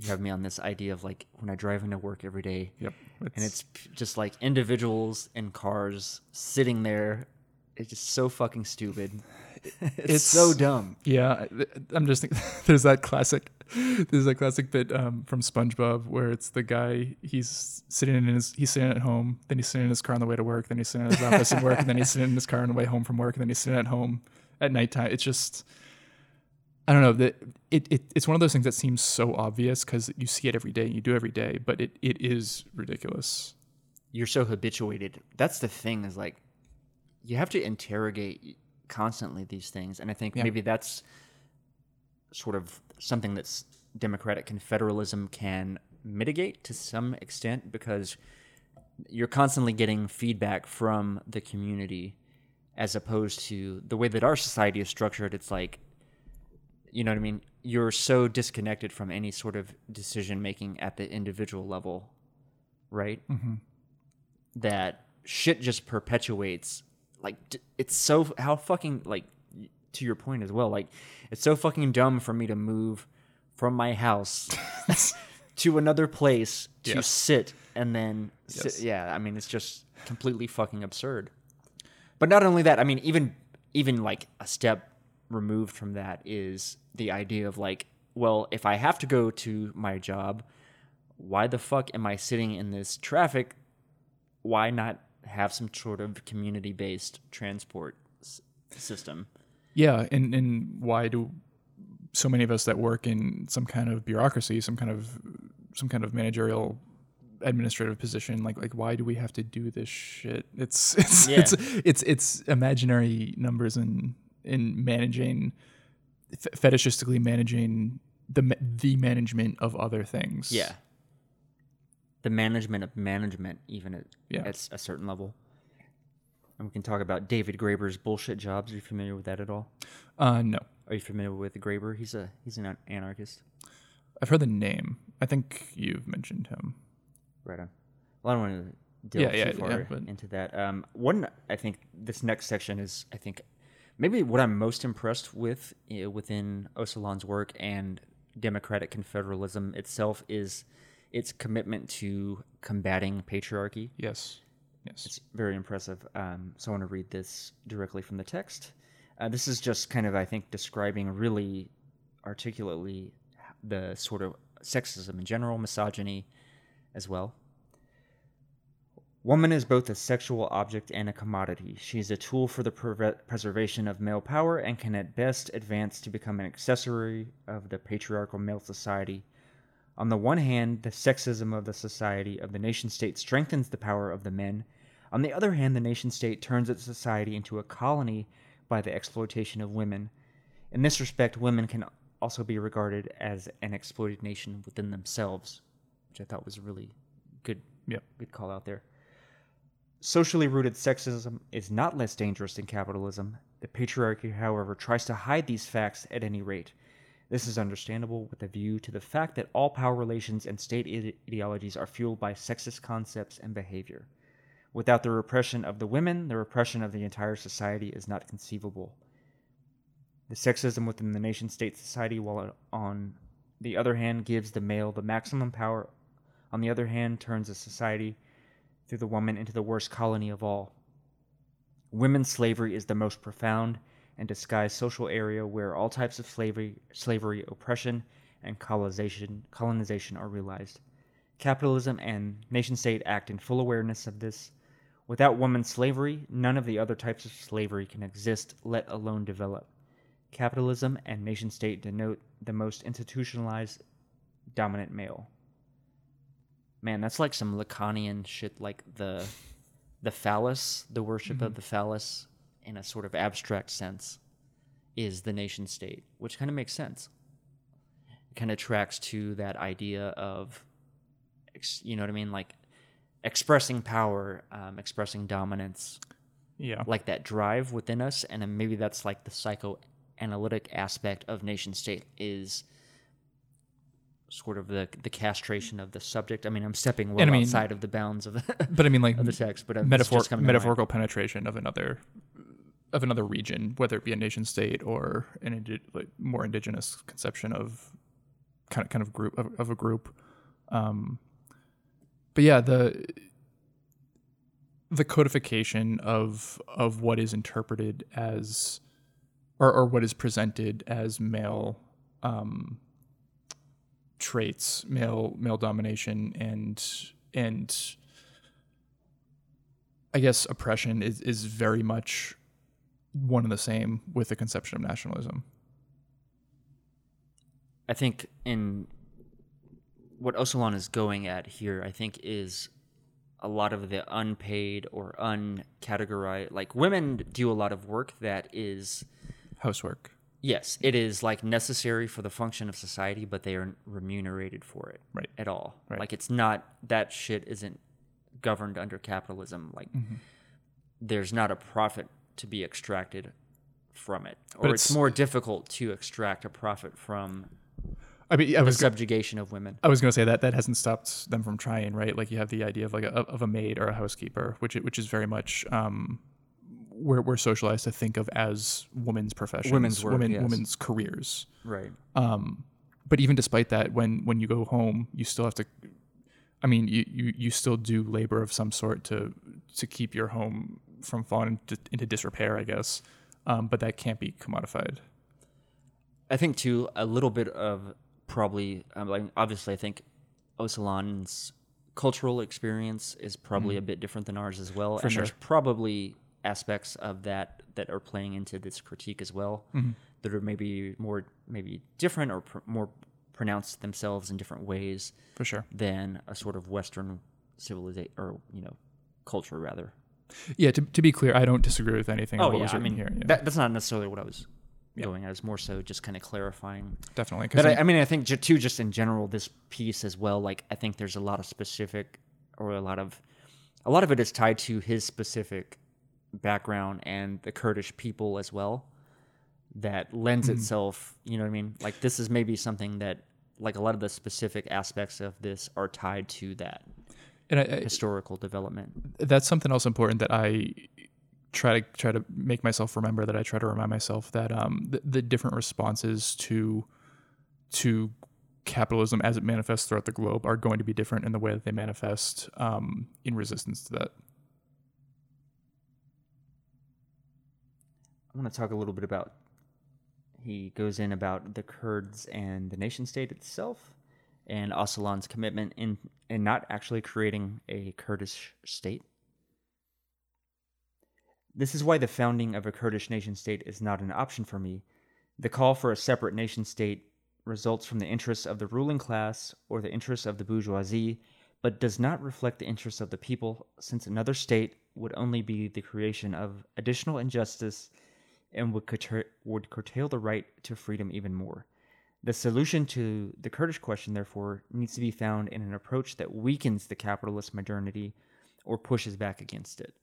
you have me on this idea of like when I drive into work every day, Yep, and it's just like individuals and cars sitting there. It's just so fucking stupid. It's, It's- so dumb. Yeah, I'm just thinking. There's that classic. There's that classic bit um, from SpongeBob where it's the guy. He's sitting in his. He's sitting at home. Then he's sitting in his car on the way to work. Then he's sitting in his office at work. And then he's sitting in his car on the way home from work. And then he's sitting at home at nighttime. It's just. I don't know that it, it. It's one of those things that seems so obvious because you see it every day. and You do every day, but it, it is ridiculous. You're so habituated. That's the thing is like, you have to interrogate constantly these things, and I think Yeah. maybe that's sort of something that's democratic confederalism can mitigate to some extent because you're constantly getting feedback from the community as opposed to the way that our society is structured it's like you know what i mean? You're so disconnected from any sort of decision making at the individual level right? Mm-hmm. That shit just perpetuates like it's so how fucking like to your point as well like it's so fucking dumb for me to move from my house to another place to Yes. sit and then Yes. sit, yeah i mean it's just completely fucking absurd but not only that i mean even even like a step removed from that is the idea of like well if i have to go to my job why the fuck am i sitting in this traffic why not have some sort of community based transport s- system Yeah, and and why do so many of us that work in some kind of bureaucracy, some kind of some kind of managerial administrative position, like like why do we have to do this shit? It's it's Yeah. it's it's it's imaginary numbers in in managing fetishistically managing the the management of other things. yeah the management of management even at, Yeah. at a certain level and we can talk about david graeber's bullshit jobs are you familiar with that at all Uh no. are you familiar with graeber he's a he's an an- anarchist I've heard the name. I think you've mentioned him. Right on. Well, I don't want to delve Yeah, yeah, too far yeah, into that. Um, one, I think this next section is, I think, maybe what I'm most impressed with uh, within Öcalan's work and democratic confederalism itself is its commitment to combating patriarchy. Yes. Yes. It's very impressive. Um, so I want to read this directly from the text. Uh, this is just kind of, I think, describing really articulately the sort of sexism in general, misogyny as well. Woman is both a sexual object and a commodity. She is a tool for the preve- preservation of male power and can at best advance to become an accessory of the patriarchal male society. On the one hand, the sexism of the society of the nation state strengthens the power of the men. On the other hand, the nation state turns its society into a colony by the exploitation of women. In this respect, women can also be regarded as an exploited nation within themselves, which I thought was a really good Yep. good call out there. Socially rooted sexism is not less dangerous than capitalism. The patriarchy, however, tries to hide these facts at any rate. This is understandable with a view to the fact that all power relations and state ide- ideologies are fueled by sexist concepts and behavior. Without the repression of the women, the repression of the entire society is not conceivable. The sexism within the nation state society, while on the other hand gives the male the maximum power, on the other hand turns the society through the woman into the worst colony of all. Women's slavery is the most profound and disguised social area where all types of slavery, slavery, oppression, and colonization, colonization are realized. Capitalism and nation state act in full awareness of this. Without women's slavery, none of the other types of slavery can exist, let alone develop. Capitalism and nation state denote the most institutionalized dominant male. Man, that's like some Lacanian shit, like the the phallus, the worship of mm-hmm. the phallus, in a sort of abstract sense, is the nation state, which kind of makes sense. It kind of tracks to that idea of, you know what I mean, like expressing power, um, expressing dominance, Yeah. like that drive within us, and then maybe that's like the psychoanalytic aspect of nation state is sort of the the castration of the subject. I mean, I'm stepping well I mean- outside of the bounds of the, but I mean, like the text, but metaphor- it's just coming to mind. metaphorical penetration of another of another region, whether it be a nation state or an indi- like more indigenous conception of kind of kind of group of, of a group. Um, but yeah, the the codification of of what is interpreted as or, or what is presented as male um, traits, male male domination, and and I guess oppression is is very much one and the same with the conception of nationalism. I think in what Öcalan is going at here, I think is a lot of the unpaid or uncategorized. Like women do a lot of work that is, Housework. yes, it is like necessary for the function of society, but they aren't remunerated for it Right. at all. Right. Like it's not that shit isn't governed under capitalism. Like Mm-hmm. there's not a profit to be extracted from it, or it's, it's- more difficult to extract a profit from I mean, I was go- subjugation of women. I was going to say that that hasn't stopped them from trying, right? Like you have the idea of like a, of a maid or a housekeeper, which which is very much um, we're we're socialized to think of as women's professions, Women's work, women, yes. women's careers. Right. Um, but even despite that, when when you go home, you still have to. I mean, you, you, you still do labor of some sort to to keep your home from falling into, into disrepair, I guess. Um, but that can't be commodified. I think too a little bit of probably um, like obviously I think Öcalan's cultural experience is probably a bit different than ours as well, and Mm-hmm. sure. there's probably aspects of that that are playing into this critique as well Mm-hmm. that are maybe more maybe different or pr- more pronounced themselves in different ways For sure. than a sort of Western civilization or you know culture rather. Yeah. To, to be clear, I don't disagree with anything. Oh what yeah, was I mean here. Yeah, that, that's not necessarily what I was going. I was more so just kind of clarifying definitely. But I, I- mean, I think too, just in general, this piece as well. Like, I think there's a lot of specific, or a lot of, a lot of it is tied to his specific background and the Kurdish people as well. That lends mm-hmm. itself, you know what I mean? Like, this is maybe something that, like, a lot of the specific aspects of this are tied to that and I, I, historical development. that's something else important that I try to try to make myself remember that I try to remind myself that um the, the different responses to to capitalism as it manifests throughout the globe are going to be different in the way that they manifest um, in resistance to that. I want to talk a little bit about. He goes in about the Kurds and the nation state itself, and Öcalan's commitment in in not actually creating a Kurdish state. This is why the founding of a Kurdish nation state is not an option for me. The call for a separate nation state results from the interests of the ruling class or the interests of the bourgeoisie, but does not reflect the interests of the people, since another state would only be the creation of additional injustice and would, would curtail the right to freedom even more. The solution to the Kurdish question, therefore, needs to be found in an approach that weakens the capitalist modernity or pushes back against it.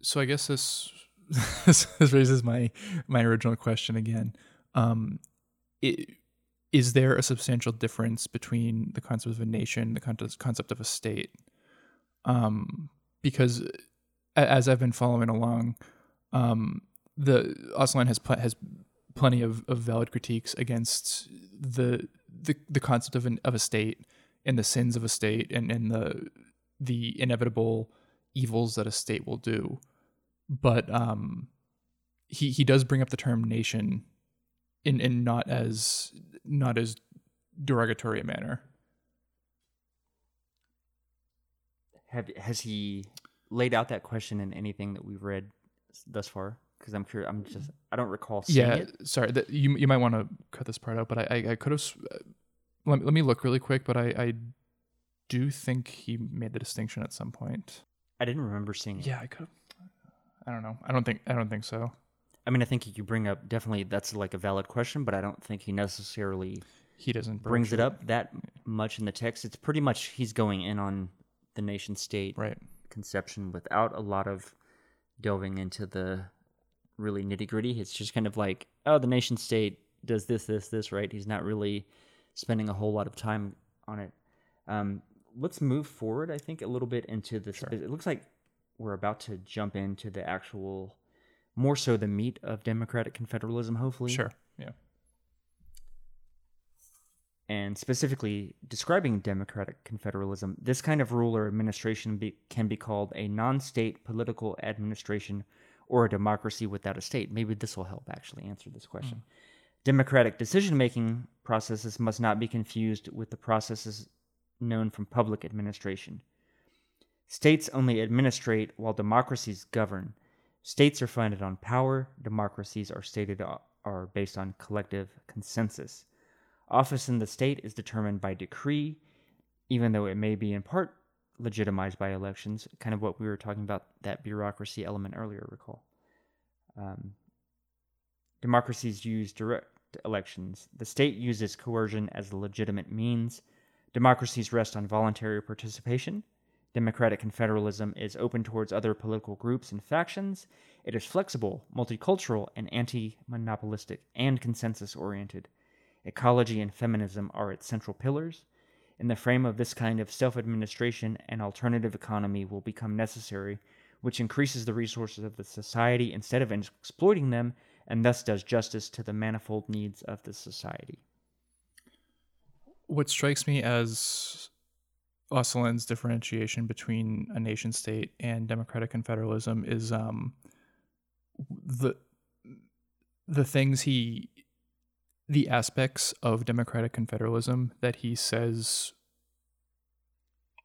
So I guess this this, raises my my original question again. Um, i- is there a substantial difference between the concept of a nation, the concept of a state? Um, because as I've been following along, um, the Öcalan has pl- has plenty of, of valid critiques against the the, the concept of an of a state and the sins of a state and, and the the inevitable evils that a state will do. But um, he he does bring up the term nation in in not as not as derogatory a manner. Have has he laid out that question in anything that we've read thus far? Because I'm curious. I'm just I don't recall seeing yeah, it. sorry. That, you you might want to cut this part out, but I I, I could have. Uh, let, let me look really quick, but I, I do think he made the distinction at some point. I didn't remember seeing it. Yeah, I could. I don't know. I don't think. I don't think so. I mean, I think you bring up definitely that's like a valid question, but I don't think he necessarily He doesn't brings it up that much in the text. It's pretty much he's going in on the nation state Right. conception without a lot of delving into the really nitty gritty. It's just kind of like, oh, the nation state does this, this, this, right? He's not really spending a whole lot of time on it. Um, let's move forward, I think, a little bit into this. It looks like we're about to jump into the actual, more so the meat of democratic confederalism, hopefully Sure. Yeah. and specifically describing democratic confederalism, this kind of rule or administration be, can be called a non state political administration or a democracy without a state. Maybe this will help actually answer this hmm. question. Democratic decision making processes must not be confused with the processes known from public administration. States only administrate while democracies govern. States are founded on power, democracies are stated uh, are based on collective consensus. Office in the state is determined by decree, even though it may be in part legitimized by elections, kind of what we were talking about, that bureaucracy element earlier, recall. Um, democracies use direct elections. The state uses coercion as a legitimate means. Democracies rest on voluntary participation. Democratic confederalism is open towards other political groups and factions. It is flexible, multicultural, and anti monopolistic, and consensus oriented. Ecology and feminism are its central pillars. In the frame of this kind of self administration, an alternative economy will become necessary, which increases the resources of the society instead of exploiting them, and thus does justice to the manifold needs of the society. What strikes me as Öcalan's differentiation between a nation state and democratic confederalism is um, the the things he the aspects of democratic confederalism that he says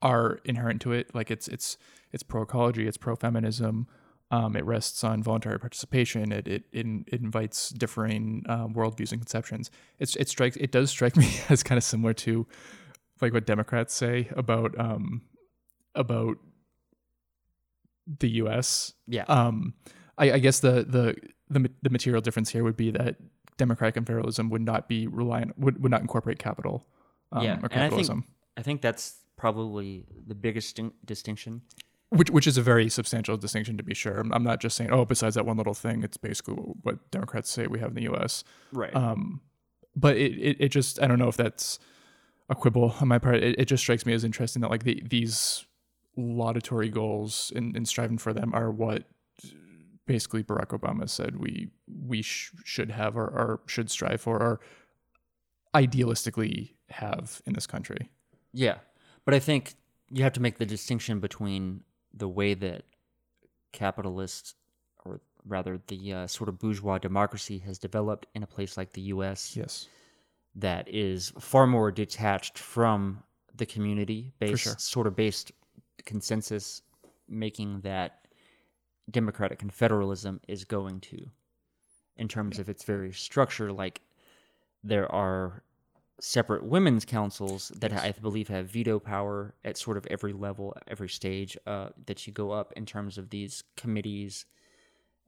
are inherent to it. Like it's it's it's pro ecology it's pro feminism um, it rests on voluntary participation. It it, it, it invites differing um, worldviews and conceptions. It's it strikes it does strike me as kind of similar to like what democrats say about um about the us Yeah. um I, I guess the, the the the material difference here would be that democratic confederalism would not be reliant would, would not incorporate capital um, yeah. or And I think, I think that's probably the biggest din- distinction. which which is a very substantial distinction to be sure I'm, I'm not just saying oh besides that one little thing it's basically what democrats say we have in the us Right. um but it, it, it just i don't know if that's a quibble on my part it, it just strikes me as interesting that like the, these laudatory goals and, and striving for them are what basically barack obama said we we sh- should have or, or should strive for or idealistically have in this country Yeah, but I think you have to make the distinction between the way that capitalists, or rather the uh, sort of bourgeois democracy, has developed in a place like the U.S. yes that is far more detached from the community, based sure. sort of based consensus making that democratic confederalism is going to, in terms of its very structure. Like there are separate women's councils that I believe have veto power at sort of every level, every stage uh, that you go up in terms of these committees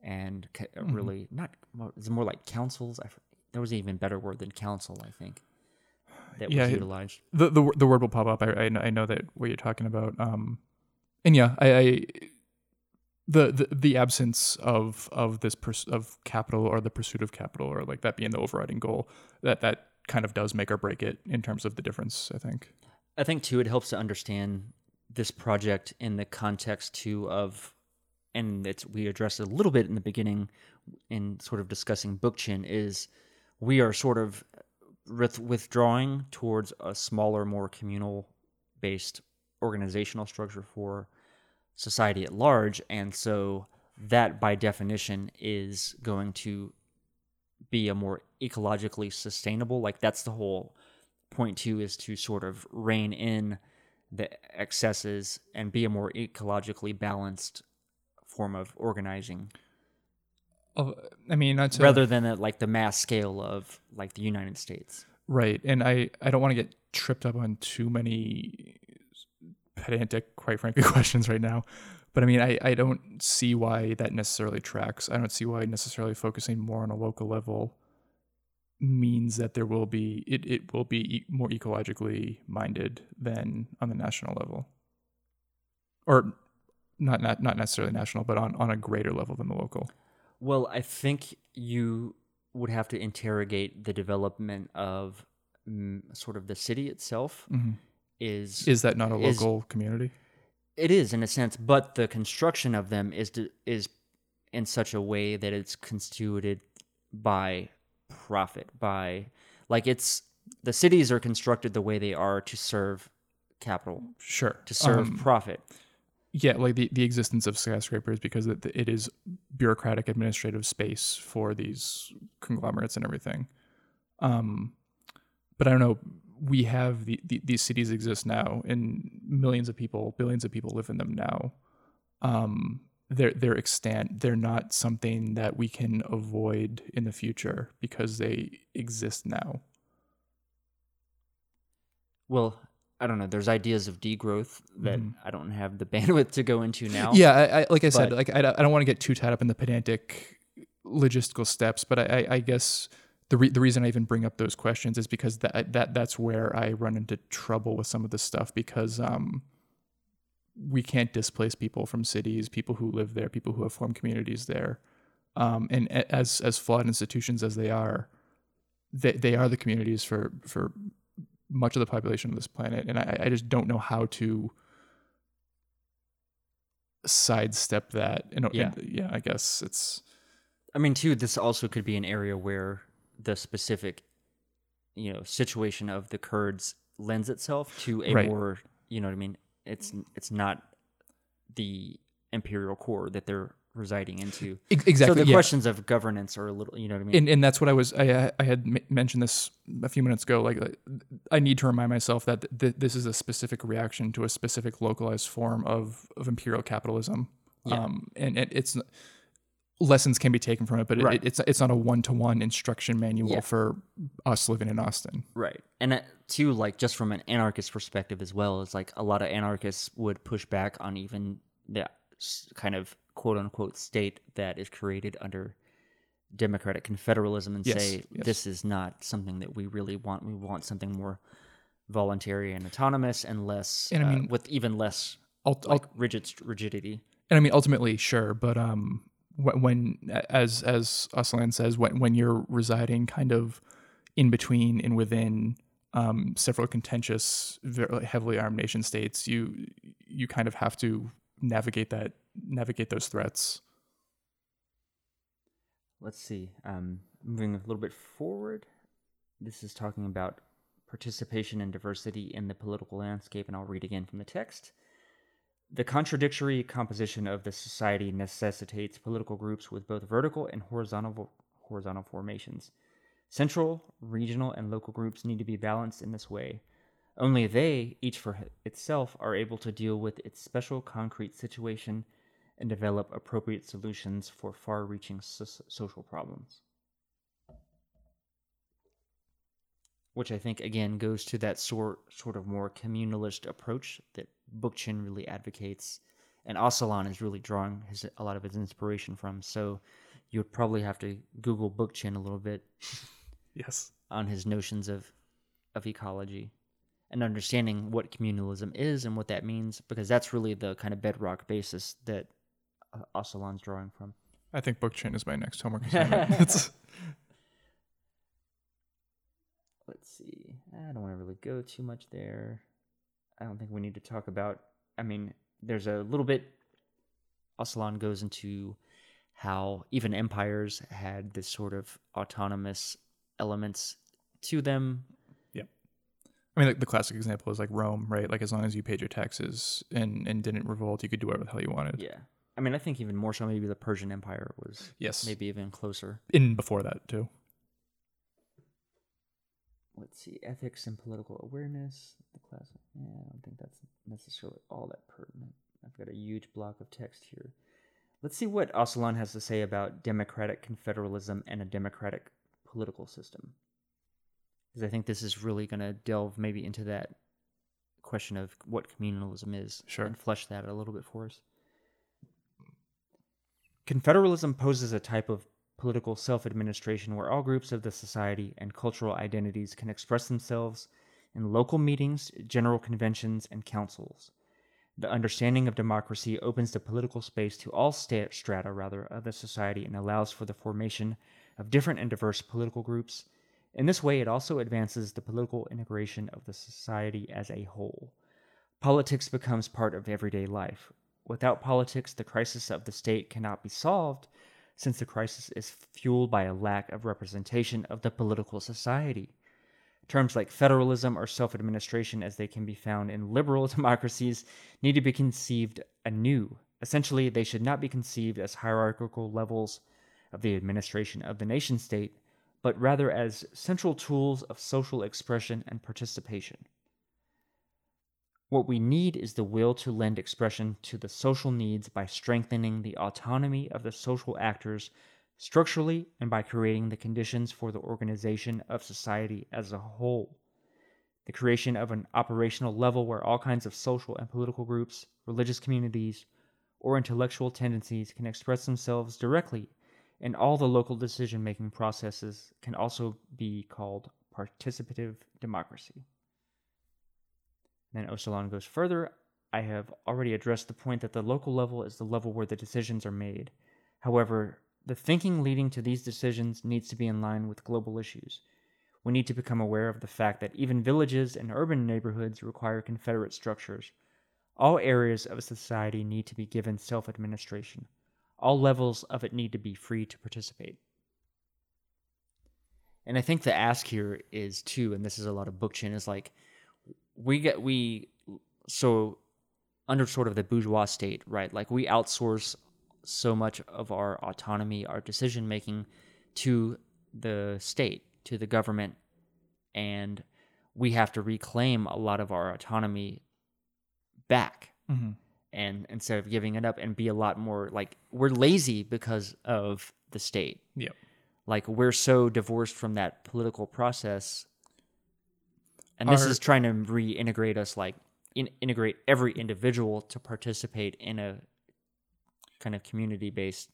and ca- uh, really not. It's more like councils. I, there was an even better word than council, I think, that Yeah, was utilized. the the, the word will pop up. I, I I know that what you're talking about. Um, and yeah, I, I the, the the absence of of this pers- of capital or the pursuit of capital or like that being the overriding goal that that kind of does make or break it in terms of the difference. I think. I think too it helps to understand this project in the context too of and it's we addressed a little bit in the beginning in sort of discussing Bookchin is we are sort of with, withdrawing towards a smaller more communal based organizational structure for society at large and so that by definition is going to be a more ecologically sustainable like that's the whole point too, is to sort of rein in the excesses and be a more ecologically balanced form of organizing Oh, I mean, not to, rather than at like the mass scale of like the United States. right, and I I don't want to get tripped up on too many pedantic, quite frankly, questions right now. But I mean, I, I don't see why that necessarily tracks. I don't see why necessarily focusing more on a local level means that there will be it, it will be e- more ecologically minded than on the national level or not not, not necessarily national but on, on a greater level than the local Well, I think you would have to interrogate the development of mm, sort of the city itself. Is is that not a Is- local community it is in a sense, but the construction of them is d- is in such a way that it's constituted by profit, by like it's the cities are constructed the way they are to serve capital, sure to serve Um, profit. yeah like the, the existence of skyscrapers because it, it is bureaucratic administrative space for these conglomerates and everything um but i don't know we have the, the these cities exist now and millions of people billions of people live in them now um they're they're extant they're not something that we can avoid in the future because they exist now Well, I don't know. There's ideas of degrowth that I don't have the bandwidth to go into now. Yeah, I, I, like I said, like I, I don't want to get too tied up in the pedantic logistical steps, but I, I guess the re- the reason I even bring up those questions is because that that that's where I run into trouble with some of this stuff because um we can't displace people from cities, people who live there, people who have formed communities there, um, and as as flawed institutions as they are, they they are the communities for for much of the population of this planet, and I, I just don't know how to sidestep that. Know, Yeah. and- yeah. I guess it's I mean, too, this also could be an area where the specific, you know, situation of the Kurds lends itself to a Right. more, you know what I mean? It's it's not the imperial core that they're residing into. Exactly. So the yeah. questions of governance are a little, you know what I mean? and and that's what I was I I had m- mentioned this a few minutes ago. Like like, I need to remind myself that th- this is a specific reaction to a specific localized form of of imperial capitalism. Yeah. Um, and, and it's lessons can be taken from it, but Right. it, it's it's not a one to one instruction manual Yeah. for us living in Austin. Right. And uh, too, like, just from an anarchist perspective as well, is like a lot of anarchists would push back on even the kind of quote unquote state that is created under democratic confederalism and Yes, say yes. this is not something that we really want. We want something more voluntary and autonomous and less, And I uh, mean- with even less Ult- like rigid rigidity. and I mean ultimately sure, but um when as as Öcalan says when when you're residing kind of in between and within um several contentious heavily armed nation states you you kind of have to navigate that navigate those threats. Let's see um, moving a little bit forward this is talking about participation and diversity in the political landscape and i'll read again from the text the contradictory composition of the society necessitates political groups with both vertical and horizontal horizontal formations central regional and local groups need to be balanced in this way only they each for itself are able to deal with its special concrete situation and develop appropriate solutions for far reaching so- social problems. Which I think again goes to that sort sort of more communalist approach that Bookchin really advocates, and Öcalan is really drawing his a lot of his inspiration from. So you would probably have to Google Bookchin a little bit yes on his notions of of ecology and understanding what communalism is and what that means because that's really the kind of bedrock basis that uh, Öcalan's drawing from. i think Bookchin is my next homework assignment It's- Let's see. I don't want to really go too much there. I don't think we need to talk about. I mean, there's a little bit. Öcalan goes into how even empires had this sort of autonomous elements to them. Yeah, I mean, like the classic example is like Rome, right? Like as long as you paid your taxes and and didn't revolt, you could do whatever the hell you wanted. Yeah. I mean, I think even more so, maybe the Persian Empire was Yes. maybe even closer. In before that too. Let's see, ethics and political awareness. The class. Yeah, I don't think that's necessarily all that pertinent. I've got a huge block of text here. Let's see what Öcalan has to say about democratic confederalism and a democratic political system. Because I think this is really going to delve maybe into that question of what communalism is Sure. and flesh that a little bit for us. Confederalism poses a type of political self administration where all groups of the society and cultural identities can express themselves in local meetings, general conventions, and councils. The understanding of democracy opens the political space to all strata rather of the society and allows for the formation of different and diverse political groups. In this way, it also advances the political integration of the society as a whole. Politics becomes part of everyday life. Without politics, the crisis of the state cannot be solved, since the crisis is fueled by a lack of representation of the political society. Terms like federalism or self administration, as they can be found in liberal democracies, need to be conceived anew. Essentially, they should not be conceived as hierarchical levels of the administration of the nation state, but rather as central tools of social expression and participation. What we need is the will to lend expression to the social needs by strengthening the autonomy of the social actors structurally and by creating the conditions for the organization of society as a whole. The creation of an operational level where all kinds of social and political groups, religious communities, or intellectual tendencies can express themselves directly and all the local decision making processes can also be called participative democracy. Then Öcalan goes further. I have already addressed the point that the local level is the level where the decisions are made. However, the thinking leading to these decisions needs to be in line with global issues. We need to become aware of the fact that even villages and urban neighborhoods require confederate structures. All areas of a society need to be given self administration. All levels of it need to be free to participate. And I think the ask here is too, and this is a lot of Bookchin, is like we get we so under sort of the bourgeois state, right? Like we outsource so much of our autonomy, our decision making to the state, to the government, and we have to reclaim a lot of our autonomy back. Mm-hmm. And instead of giving it up and be a lot more like we're lazy because of the state. Yep. Like we're so divorced from that political process. And this Are- is trying to reintegrate us like in, integrate every individual to participate in a kind of community based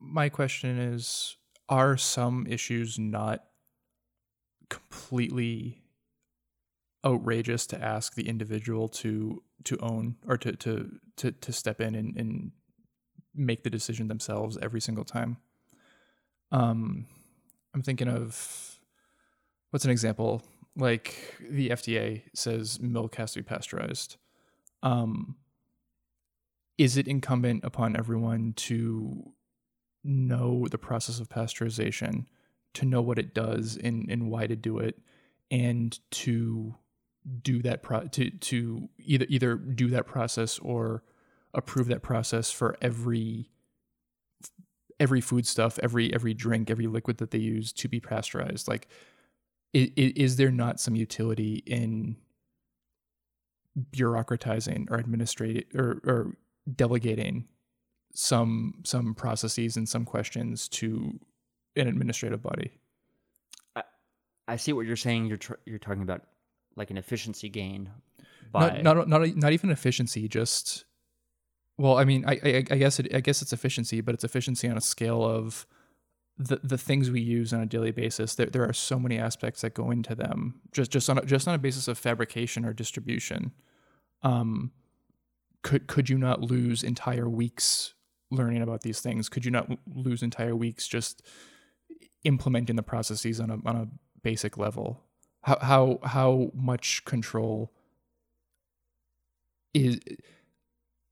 My question is Are some issues not completely outrageous to ask the individual to to own or to to to, to step in and, and make the decision themselves every single time? Um i'm thinking of what's an example like the fda says milk has to be pasteurized um is it incumbent upon everyone to know the process of pasteurization to know what it does and, and why to do it and to do that pro- to to either either do that process or approve that process for every every food stuff every every drink every liquid that they use to be pasteurized? Like i- i- is there not some utility in bureaucratizing or administrating or, or delegating some some processes and some questions to an administrative body I see what you're saying. You're tr- you're talking about like an efficiency gain. By, not, not not not even efficiency just well i mean i i, I guess it i guess it's efficiency but it's efficiency on a scale of the the things we use on a daily basis there, there are so many aspects that go into them just just on a, just on a basis of fabrication or distribution. Um could could you not lose entire weeks learning about these things? Could you not lose entire weeks just implementing the processes on a on a basic level? How how how much control is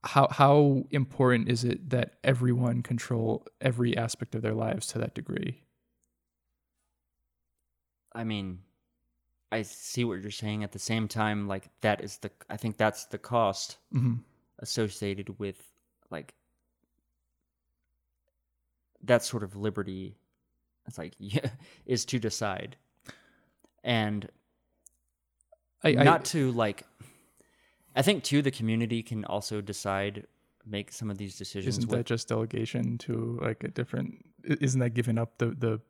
how how important is it that everyone control every aspect of their lives to that degree I mean, I see what you're saying. At the same time, like that is the I think that's the cost mm-hmm. associated with like that sort of liberty. It's like yeah, is to decide, and I, I, not to like. I think too the community can also decide make some of these decisions. isn't with- that just delegation to like a different isn't that giving up the the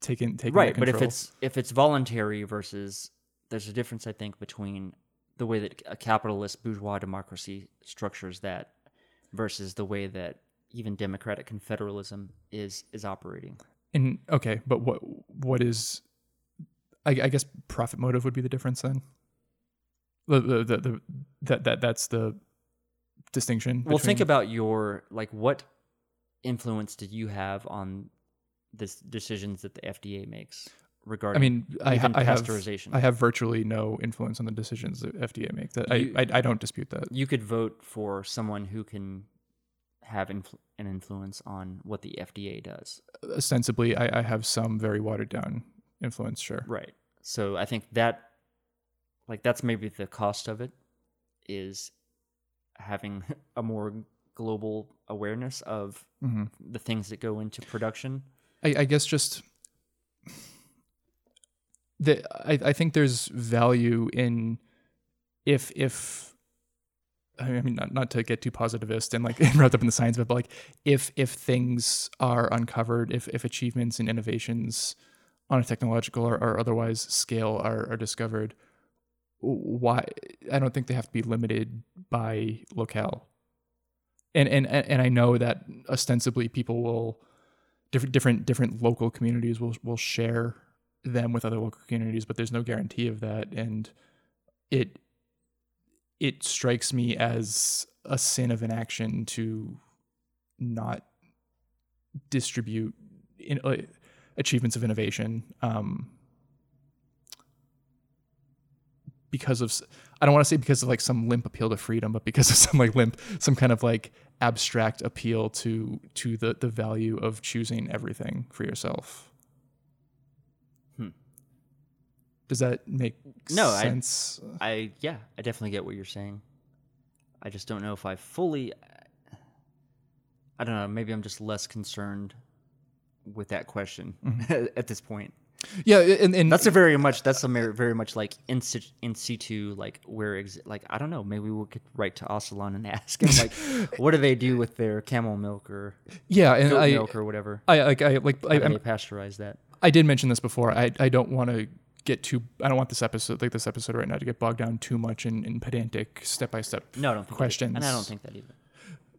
taking taking right but if it's if it's voluntary versus there's a difference i think between the way that a capitalist bourgeois democracy structures that versus the way that even democratic confederalism is is operating. And okay, but what what is? I, I guess profit motive would be the difference then. The the the, the that that that's the distinction. Well, think about your like what influence did you have on this decisions that the FDA makes I regarding mean, I, ha- I have pasteurization? I have virtually no influence on the decisions that FDA make. That You- I, I I don't dispute that. you could vote for someone who can have influ- an influence on what the FDA does. Ostensibly, I, I have some very watered down influence. Sure. Right. So I think that like that's maybe the cost of it is having a more global awareness of hmm the things that go into production. I, I guess just the I, I think there's value in if if I mean not, not to get too positivist and like wrapped up in the science of it, but like if if things are uncovered, if if achievements and innovations on a technological or, or otherwise scale are, are discovered, why I don't think they have to be limited by locale. And and and I know that ostensibly people will different different different local communities will will share them with other local communities, but there's no guarantee of that, and it it strikes me as a sin of inaction to not distribute in, uh, achievements of innovation um, because of I don't want to say because of like some limp appeal to freedom, but because of some like limp, some kind of like abstract appeal to to the the value of choosing everything for yourself. Hmm. Does that make No, sense? I yeah, I definitely get what you're saying. I just don't know if I fully I don't know, maybe I'm just less concerned with that question at this point. Yeah, and, and That's a very much that's a very, much like in, sit- in situ like where ex- like I don't know, maybe we could write to Öcalan and ask him like what do they do with their camel milk or yeah, and I, milk or whatever? I like I like I, How do I'm, they pasteurize that? I did mention this before. I I don't want to get too. I don't want this episode like this episode right now to get bogged down too much in, in pedantic step by step No, I don't questions. and I don't think that either.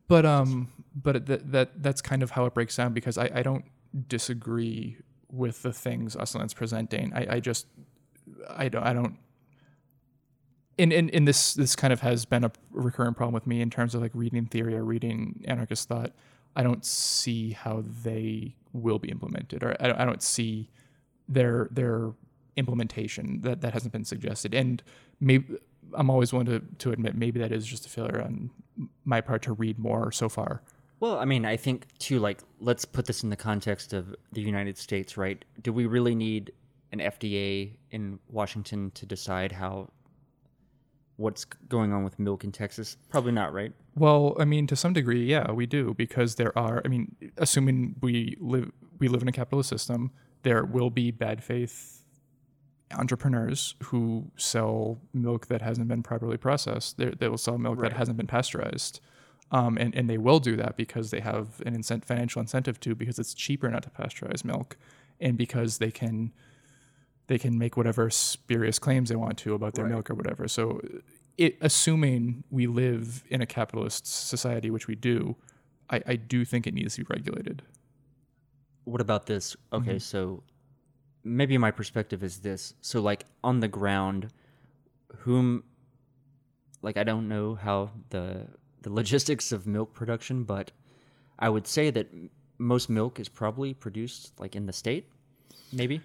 But um, but that that that's kind of how it breaks down because I I don't disagree with the things Öcalan's presenting. I I just I don't I don't. In, in, in this this kind of has been a recurring problem with me in terms of like reading theory or reading anarchist thought. I don't see how they will be implemented, or I, I don't see their their implementation that that hasn't been suggested. And maybe I'm always willing to to admit maybe that is just a failure on my part to read more so far. Well, I mean, I think too. Like, let's put this in the context of the United States, right? Do we really need an FDA in Washington to decide how what's going on with milk in Texas? Probably not, right? Well, I mean, to some degree, yeah, we do because there are. I mean, assuming we live we live in a capitalist system, there will be bad faith entrepreneurs who sell milk that hasn't been properly processed. They're, they will sell milk Right. that hasn't been pasteurized, um, and and they will do that because they have an incent, financial incentive to because it's cheaper not to pasteurize milk, and because they can they can make whatever spurious claims they want to about their Right. milk or whatever. So, it assuming we live in a capitalist society, which we do, I, I do think it needs to be regulated. What about this? Okay, so maybe my perspective is this. So, like, on the ground, whom, like, I don't know how the the logistics of milk production, but I would say that m- most milk is probably produced like in the state, maybe.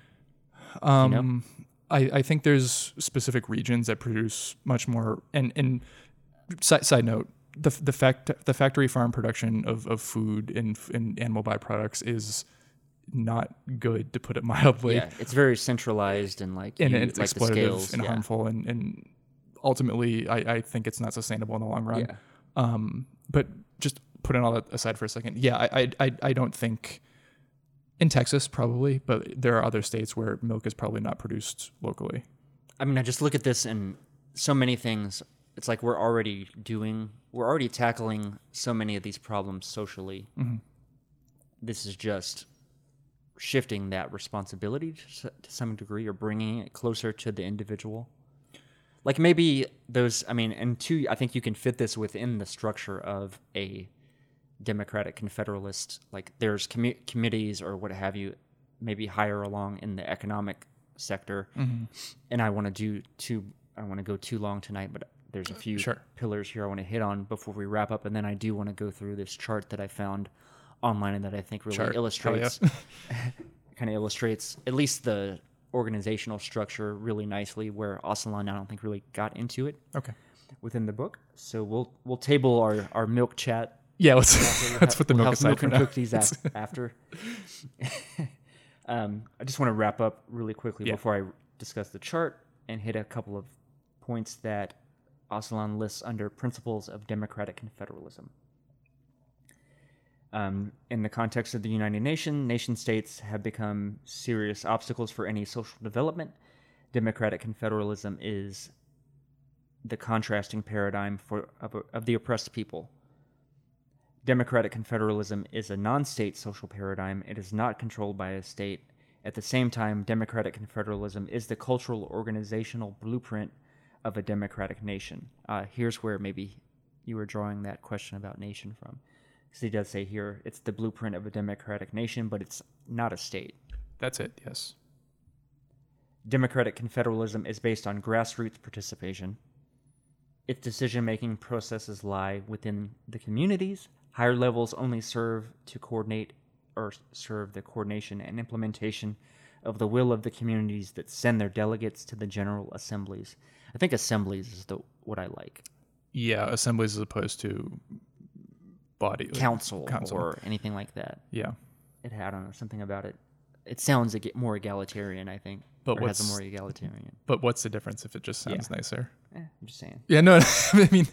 Um, know? I, I think there's specific regions that produce much more. And and side, side note, the the fact the factory farm production of, of food and and animal byproducts is not good to put it mildly. yeah, it's very centralized and like and you- it's like exploitative and yeah. harmful and, and ultimately I, I think it's not sustainable in the long run. Yeah. Um, but just putting all that aside for a second, yeah, I, I I don't think in Texas probably, but there are other states where milk is probably not produced locally. I mean, I just look at this and so many things. It's like we're already doing, we're already tackling so many of these problems socially. Mm-hmm. This is just shifting that responsibility to, to some degree or bringing it closer to the individual. Like maybe those. I mean, and two, I think you can fit this within the structure of a democratic confederalist. Like there's commi- committees or what have you, maybe higher along in the economic sector, mm-hmm. and I want to do too. I don't want to go too long tonight, but there's a few Sure. pillars here I want to hit on before we wrap up, and then I do want to go through this chart that I found online and that I think really Chart. Illustrates kind of illustrates at least the organizational structure really nicely where Öcalan I don't think really got into it Okay. within the book. So we'll we'll table our, our milk chat. Yeah, let's let's put the We'll milk aside milk for and now. cookies af- after. um, I just want to wrap up really quickly Yeah. before I discuss the chart and hit a couple of points that Öcalan lists under principles of democratic confederalism. Um, in the context of the United Nations, nation states have become serious obstacles for any social development. Democratic confederalism is the contrasting paradigm for of, of the oppressed people. Democratic confederalism is a non-state social paradigm. It is not controlled by a state. At the same time, democratic confederalism is the cultural organizational blueprint of a democratic nation. Uh, here's where maybe you were drawing that question about nation from. Because he does say here it's the blueprint of a democratic nation, but it's not a state. That's it. Yes. Democratic confederalism is based on grassroots participation. Its decision making processes lie within the communities. Higher levels only serve to coordinate or serve the coordination and implementation of the will of the communities that send their delegates to the general assemblies. I think assemblies is the what I like. Yeah, assemblies as opposed to body Council, Council. or anything like that. Yeah. It had don't something about it. It sounds eg- more egalitarian, I think. But or has a what's- more egalitarian. But what's the difference if it just sounds Yeah. nicer? Eh, I'm just saying. Yeah, no, I mean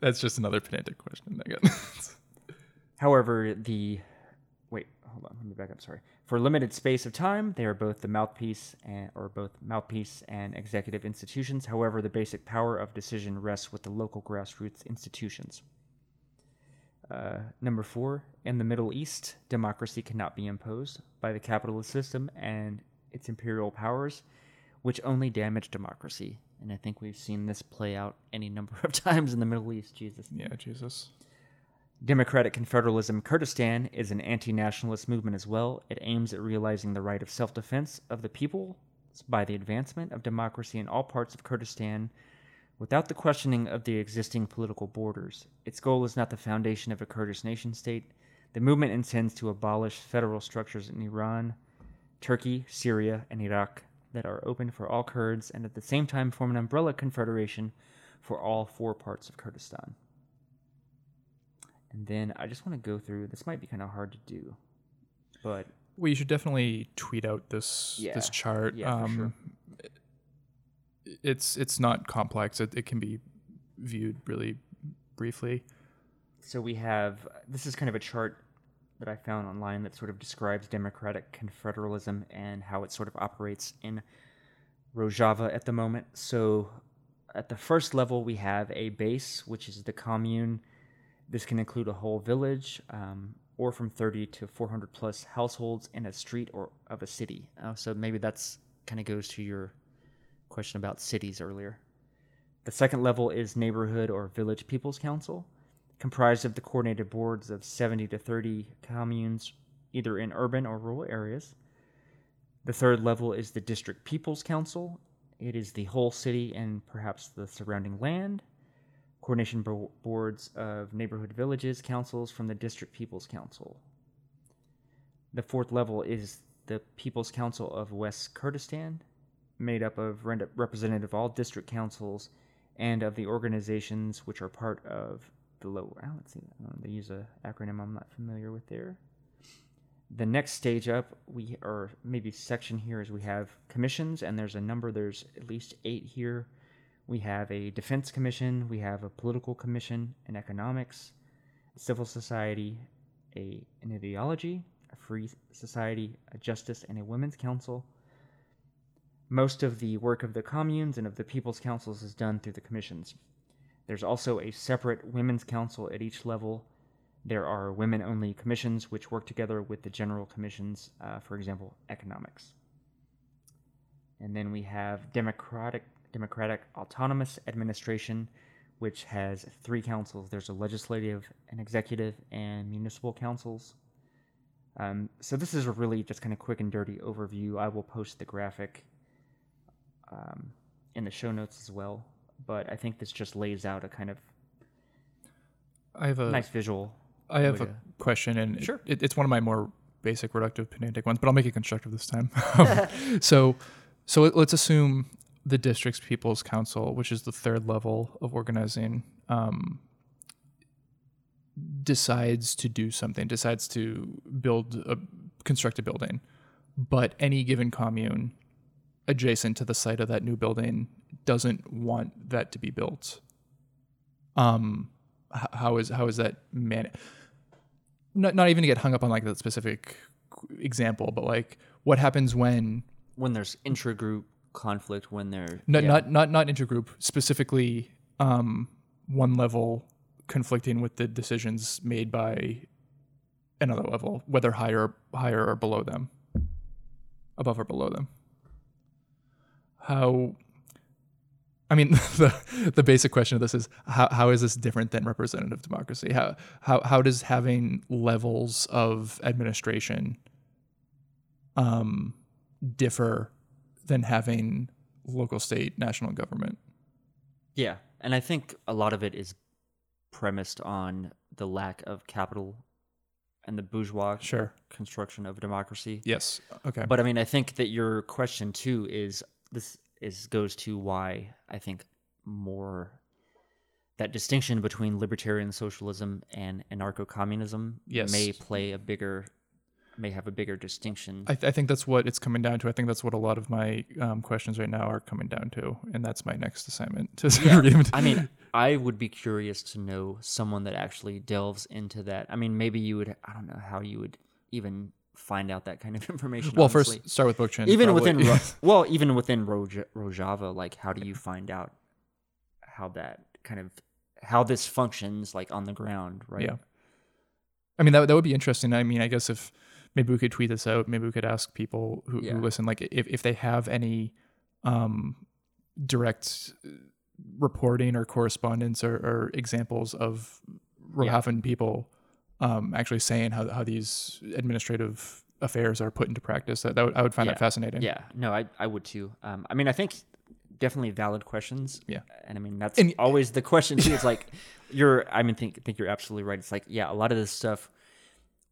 that's just another pedantic question. I guess. However, the wait, hold on, let me back up. Sorry. For a limited space of time, they are both the mouthpiece and or both mouthpiece and executive institutions. However, the basic power of decision rests with the local grassroots institutions. Uh, number four, in the Middle East, democracy cannot be imposed by the capitalist system and its imperial powers, which only damage democracy. And I think we've seen this play out any number of times in the Middle East. Jesus. yeah, Jesus. Democratic Confederalism Kurdistan is an anti nationalist movement as well. It aims at realizing the right of self defense of the people by the advancement of democracy in all parts of Kurdistan without the questioning of the existing political borders. Its goal is not the foundation of a Kurdish nation state. The movement intends to abolish federal structures in Iran, Turkey, Syria, and Iraq that are open for all Kurds and at the same time form an umbrella confederation for all four parts of Kurdistan. And then I just want to go through. This might be kind of hard to do, but Well, you should definitely tweet out this Yeah. this chart. Yeah, for sure. Um, It's it's not complex. It, it can be viewed really briefly. so we have this is kind of a chart that I found online that sort of describes democratic confederalism and how it sort of operates in Rojava at the moment. So at the first level, we have a base, which is the commune. This can include a whole village, um, or from 30 to 400 plus households in a street or of a city. Uh, so maybe that's kind of goes to your question about cities earlier. The second level is neighborhood or village people's council, comprised of the coordinated boards of 70 to 30 communes, either in urban or rural areas. The third level is the district people's council. It is the whole city and perhaps the surrounding land. Coordination bo- boards of neighborhood villages, councils from the district people's council. The fourth level is the People's Council of West Kurdistan, made up of representative of all district councils and of the organizations which are part of the lower. Oh, let's see. they use a acronym I'm not familiar with there. The next stage up, we or maybe section here is we have commissions, and there's a number. There's at least eight here. We have a defense commission. We have a political commission, an economics, civil society, a an ideology, a free society, a justice, and a women's council. Most of the work of the communes and of the people's councils is done through the commissions. There's also a separate women's council at each level. There are women only commissions which work together with the general commissions, uh, for example, economics. And then we have democratic democratic autonomous administration, which has three councils. There's a legislative, an executive, and municipal councils. Um, so this is a really just kind of quick and dirty overview. I will post the graphic um, in the show notes as well. But I think this just lays out a kind of I have a nice visual. I have a to- question, and Sure. it, it's one of my more basic reductive pedantic ones, but I'll make it constructive this time. so, so let- let's assume the district's people's council, which is the third level of organizing, um, decides to do something, decides to build a construct a building, but any given commune adjacent to the site of that new building doesn't want that to be built. Um, how is how is that man? Not not even to get hung up on like that specific example, but like what happens when when there's intra-group conflict, when there not yeah. not not not intergroup specifically um, one level conflicting with the decisions made by another level, whether higher higher or below them, above or below them. How I mean, the the basic question of this is how how is this different than representative democracy? How how how does having levels of administration um, differ than having local, state, national government? Yeah, and I think a lot of it is premised on the lack of capital and the bourgeois Sure. construction of democracy. Yes. Okay. But I mean, I think that your question too is this is goes to why I think more that distinction between libertarian socialism and anarcho-communism Yes. may play a bigger may have a bigger distinction. I, th- I think that's what it's coming down to. I think that's what a lot of my um, questions right now are coming down to, and that's my next assignment. To read them. I mean, I would be curious to know someone that actually delves into that. I mean, maybe you would. I don't know how you would even find out that kind of information. well, honestly. first start with bookchin. even probably. within Ro- well, even within Roj- Rojava, like how do you find out how that kind of how this functions like on the ground, right? Yeah. I mean, that, that would be interesting. I mean, I guess if maybe we could tweet this out, maybe we could ask people who, Yeah. who listen, like if, if they have any um, direct reporting or correspondence or, or examples of Rojavan people um, actually saying how, how these administrative affairs are put into practice. That, that would, I would find Yeah. that fascinating. Yeah, no, I I would too. Um, I mean, I think definitely valid questions. Yeah. and I mean that's And- always the question too. It's like you're. I mean, think think you're absolutely right. It's like yeah, a lot of this stuff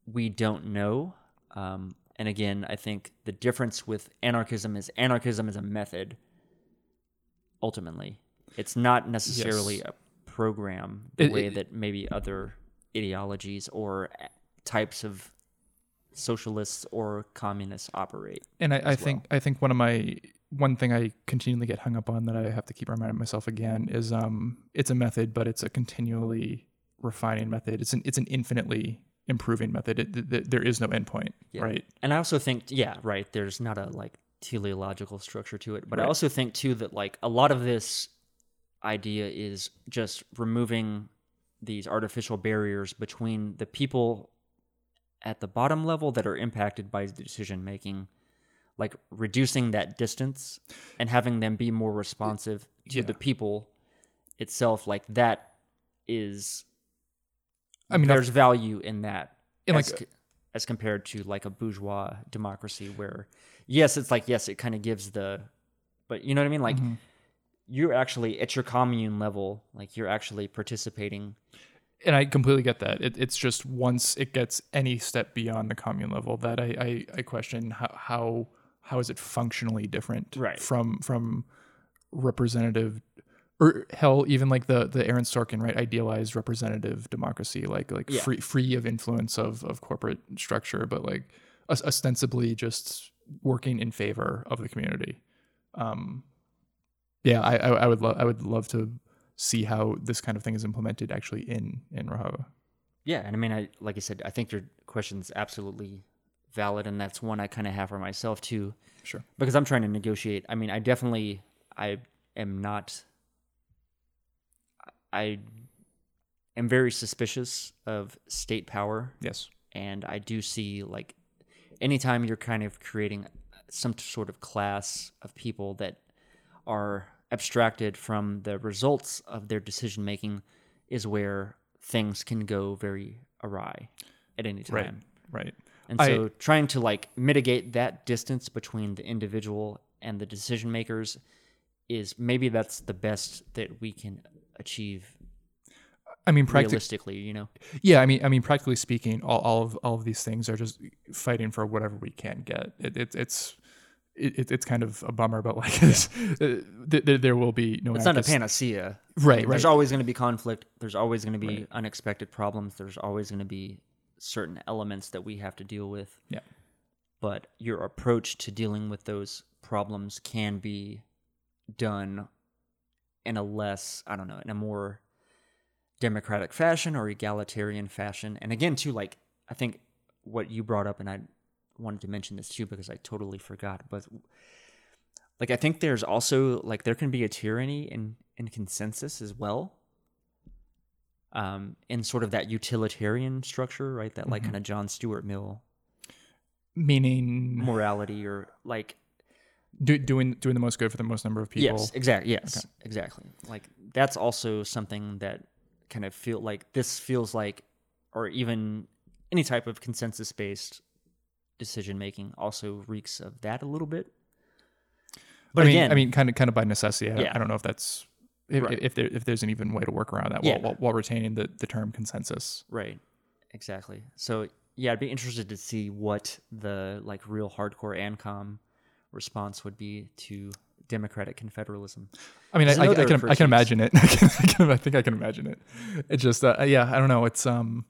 we don't know. Um, and again, I think the difference with anarchism is anarchism is a method. Ultimately, it's not necessarily Yes. a program the It- way it- that maybe other ideologies or types of socialists or communists operate. and I, I think I think one of my one thing I continually get hung up on that I have to keep reminding myself again is um it's a method, but it's a continually refining method. It's an it's an infinitely improving method. It, th- th- there is no endpoint, Yeah. right? And I also think, yeah, right. There's not a like teleological structure to it, but I also think too that like a lot of this idea is just removing these artificial barriers between the people at the bottom level that are impacted by the decision making, like reducing that distance and having them be more responsive to Yeah. the people itself. Like that is, I mean, there's value in that In, as, like, as compared to like a bourgeois democracy where yes it's like yes it kind of gives the but you know what i mean like Mm-hmm. You're actually at your commune level like you're actually participating and I completely get that. It, it's just once it gets any step beyond the commune level that I I, I question how how how is it functionally different Right. from from representative or hell even like the the Aaron Sorkin right idealized representative democracy like like Yeah. free free of influence of of corporate structure but like ostensibly just working in favor of the community. Um, yeah, I I, I would love I would love to see how this kind of thing is implemented actually in in Rojava. yeah and i mean i like i said i think your question's absolutely valid and that's one i kind of have for myself too Sure. because i'm trying to negotiate i mean i definitely i am not i am very suspicious of state power Yes. and I do see like anytime you're kind of creating some sort of class of people that are abstracted from the results of their decision making is where things can go very awry at any time. Right. Right. And I- so trying to like mitigate that distance between the individual and the decision makers is maybe that's the best that we can achieve I mean, practically, realistically, you know. yeah. I mean, I mean, practically speaking, all, all of all of these things are just fighting for whatever we can get. It, it, it's it, it- it's kind of a bummer, but like uh, th- there, there will be no. It's not a panacea. Right, I mean, There's always going to be conflict. There's always going to be Right. unexpected problems. There's always going to be certain elements that we have to deal with. Yeah. But your approach to dealing with those problems can be done in a less, I don't know, in a more democratic fashion or egalitarian fashion. And again, too, like, I think what you brought up, and I wanted to mention this too because I totally forgot, but like I think there's also like there can be a tyranny in in consensus as well. Um, in sort of that utilitarian structure, right? That like kind of John Stuart Mill meaning morality, or like do, doing doing the most good for the most number of people. yes, exactly, yes, exactly. Like that's also something that kind of feel like this feels like, or even any type of consensus based decision making also reeks of that a little bit. But I mean, again, I mean, kind of kind of by necessity. I, Yeah. I don't know if that's if, Right. if there if there's an even way to work around that Yeah. while, while, retaining the, the term consensus. Right. Exactly. So yeah, I'd be interested to see what the like real hardcore ANCOM response would be to democratic confederalism. I mean, I, I, I can I can imagine it. I, can, I, can, I think I can imagine it. It just uh, yeah, I don't know. It's um,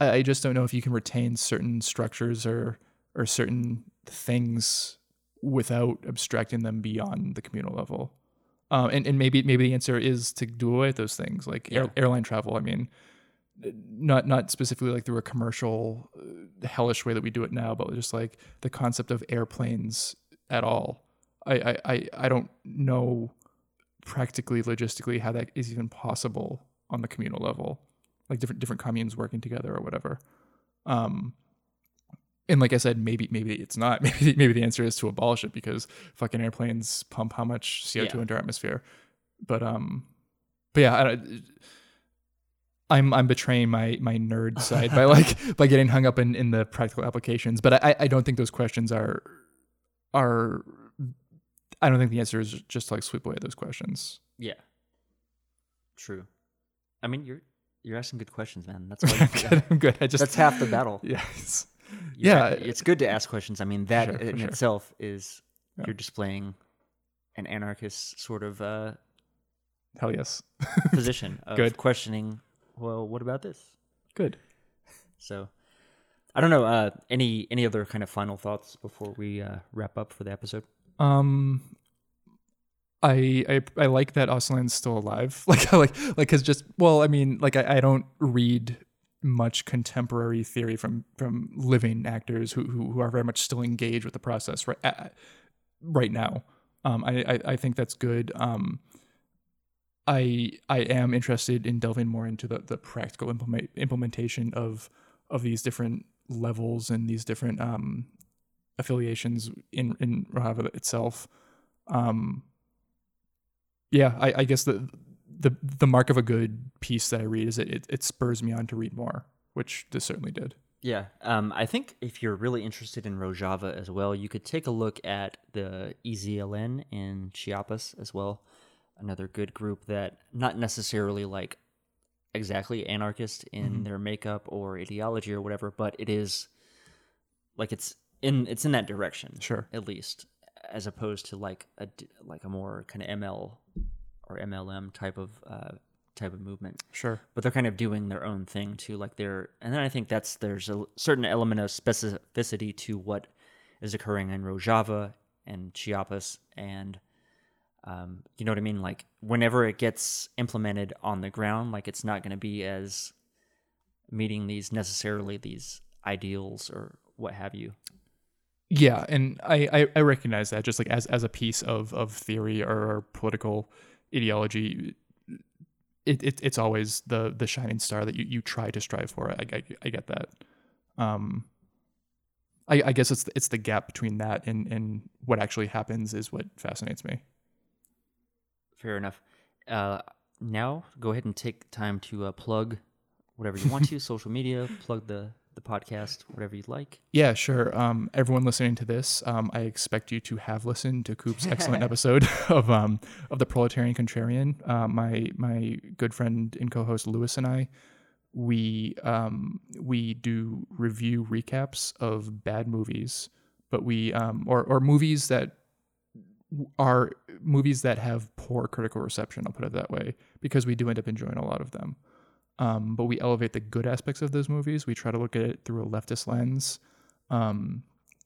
I, I just don't know if you can retain certain structures or or certain things without abstracting them beyond the communal level. Um, and, and maybe maybe the answer is to do away with those things like air, airline travel. I mean, not not specifically like through a commercial uh, hellish way that we do it now, but just like the concept of airplanes at all. I I, I don't know practically logistically how that is even possible on the communal level, like different different communes working together or whatever. Um, and like I said, maybe maybe it's not. Maybe maybe the answer is to abolish it because fucking airplanes pump how much CO two Yeah. into our atmosphere. But um, but yeah, I, I'm I'm betraying my my nerd side by like by getting hung up in in the practical applications. But I I don't think those questions are are. I don't think the answer is just to like sweep away those questions. Yeah. True. I mean, you're you're asking good questions, man. That's why you, good, I'm good. I just that's half the battle. Yes. You're- Yeah. it's good to ask questions. I mean, that Sure, in sure. itself is Yeah. you're displaying an anarchist sort of uh, Hell yes. position of Good. questioning. Well, what about this? Good. So, I don't know. Uh, any any other kind of final thoughts before we uh, wrap up for the episode? Um, I I I like that Öcalan's still alive. Like like like because just well, I mean, like I, I don't read much contemporary theory from from living actors who who, who are very much still engaged with the process right right now. Um, I, I I think that's good. Um, I I am interested in delving more into the the practical implement implementation of of these different levels and these different um affiliations in in Rojava itself. Um, yeah, I, I guess the the the mark of a good piece that I read is that it, it spurs me on to read more, which this certainly did. Yeah, um, I think if you're really interested in Rojava as well, you could take a look at the EZLN in Chiapas as well. Another good group that not necessarily like exactly anarchist in their makeup or ideology or whatever, but it is like it's in it's in that direction, Sure. at least, as opposed to like a like a more kind of ML or MLM type of uh, type of movement. Sure. but they're kind of doing their own thing too like they're and then i think that's there's a certain element of specificity to what is occurring in rojava and chiapas and um, you know what i mean? Like whenever it gets implemented on the ground like it's not going to be as meeting these necessarily these ideals or what have you Yeah, and I, I, I recognize that just like as as a piece of of theory or political ideology, it, it it's always the the shining star that you, you try to strive for. I, I, I get that. Um, I, I guess it's the, it's the gap between that and and what actually happens is what fascinates me. Fair enough. Uh, now go ahead and take time to uh, plug whatever you want to, social media, plug the the podcast, whatever you'd like. Yeah, sure. Um, everyone listening to this, um, I expect you to have listened to Coop's excellent episode of um, of the Proletarian Contrarian. Uh, my my good friend and co-host Lewis and I, we um, we do review recaps of bad movies, but we um, or or movies that are movies that have poor critical reception. I'll put it that way because we do end up enjoying a lot of them. Um, but we elevate the good aspects of those movies. We try to look at it through a leftist lens. Um,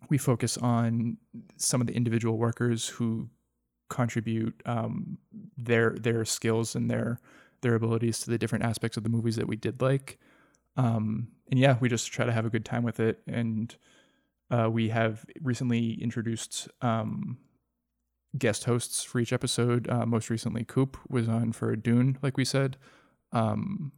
we focus on some of the individual workers who contribute um, their their skills and their their abilities to the different aspects of the movies that we did like. Um, and yeah, we just try to have a good time with it. And uh, we have recently introduced um, guest hosts for each episode. Uh, most recently, Coop was on for Dune, like we said. Um,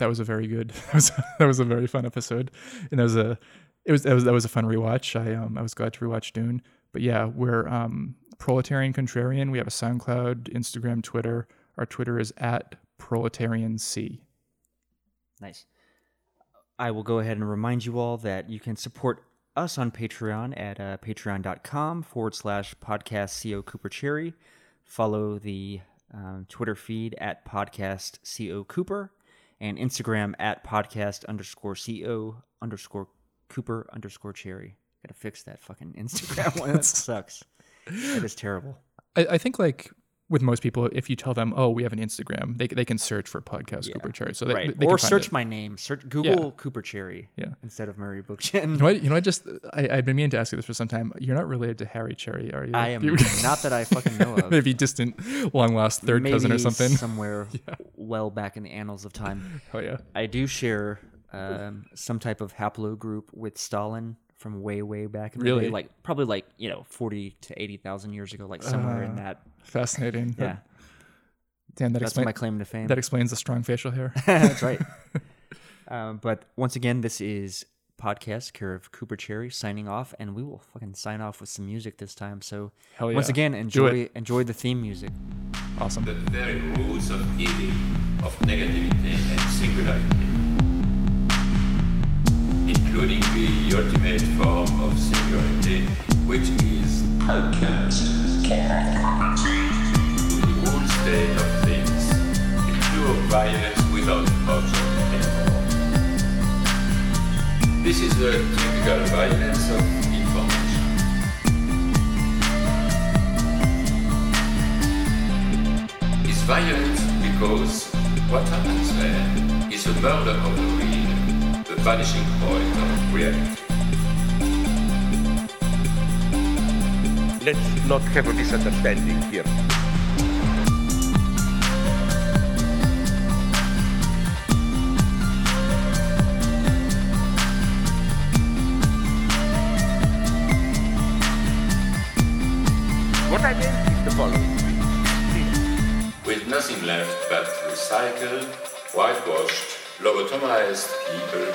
that was a very good. That was that was a very fun episode, and that was a it was that was that was a fun rewatch. I um I was glad to rewatch Dune. But yeah, we're um proletarian contrarian. We have a SoundCloud, Instagram, Twitter. Our Twitter is at proletarian c. Nice. I will go ahead and remind you all that you can support us on Patreon at uh, patreon.com forward slash podcast CO Cooper Cherry. Follow the um, Twitter feed at podcast CO Cooper and Instagram at podcast underscore CO underscore Cooper underscore Cherry. Gotta fix that fucking Instagram one. That sucks. That is terrible. I, I think like with most people, if you tell them, "Oh, we have an Instagram," they they can search for podcast Yeah. Cooper Cherry. So they, right. they or search it. my name. Search Google Yeah. Cooper Cherry. Yeah. Instead of Murray Bookchin. You know what? You know what? Just I, I've been meaning to ask you this for some time. You're not related to Harry Cherry, are you? I am not that I fucking know of. Maybe distant, long lost third cousin or something. Somewhere well back in the annals of time. Oh yeah. I do share um, some type of haplogroup with Stalin from way, way back in the Really? day. Like probably like, you know, 40 to 80,000 years ago, like somewhere in Uh, that. Fascinating. Yeah. Damn, that That's explains my claim to fame. that explains the strong facial hair. That's right. um, but once again, this is podcast care of Cooper Cherry signing off, and we will fucking sign off with some music this time. So Hell once again, enjoy enjoy the theme music. Awesome. the very roots of evil, of negativity and singularity, including the ultimate form of singularity, which is to the whole state of things, the pure violence without anymore. This is the typical violence of information. violent because what happens there is a murder of the the vanishing point of reality. Let's not have a misunderstanding here. What I meant is the following. With nothing left but recycled, whitewashed, lobotomized people,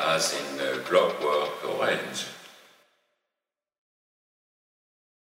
as in uh, Clockwork Orange.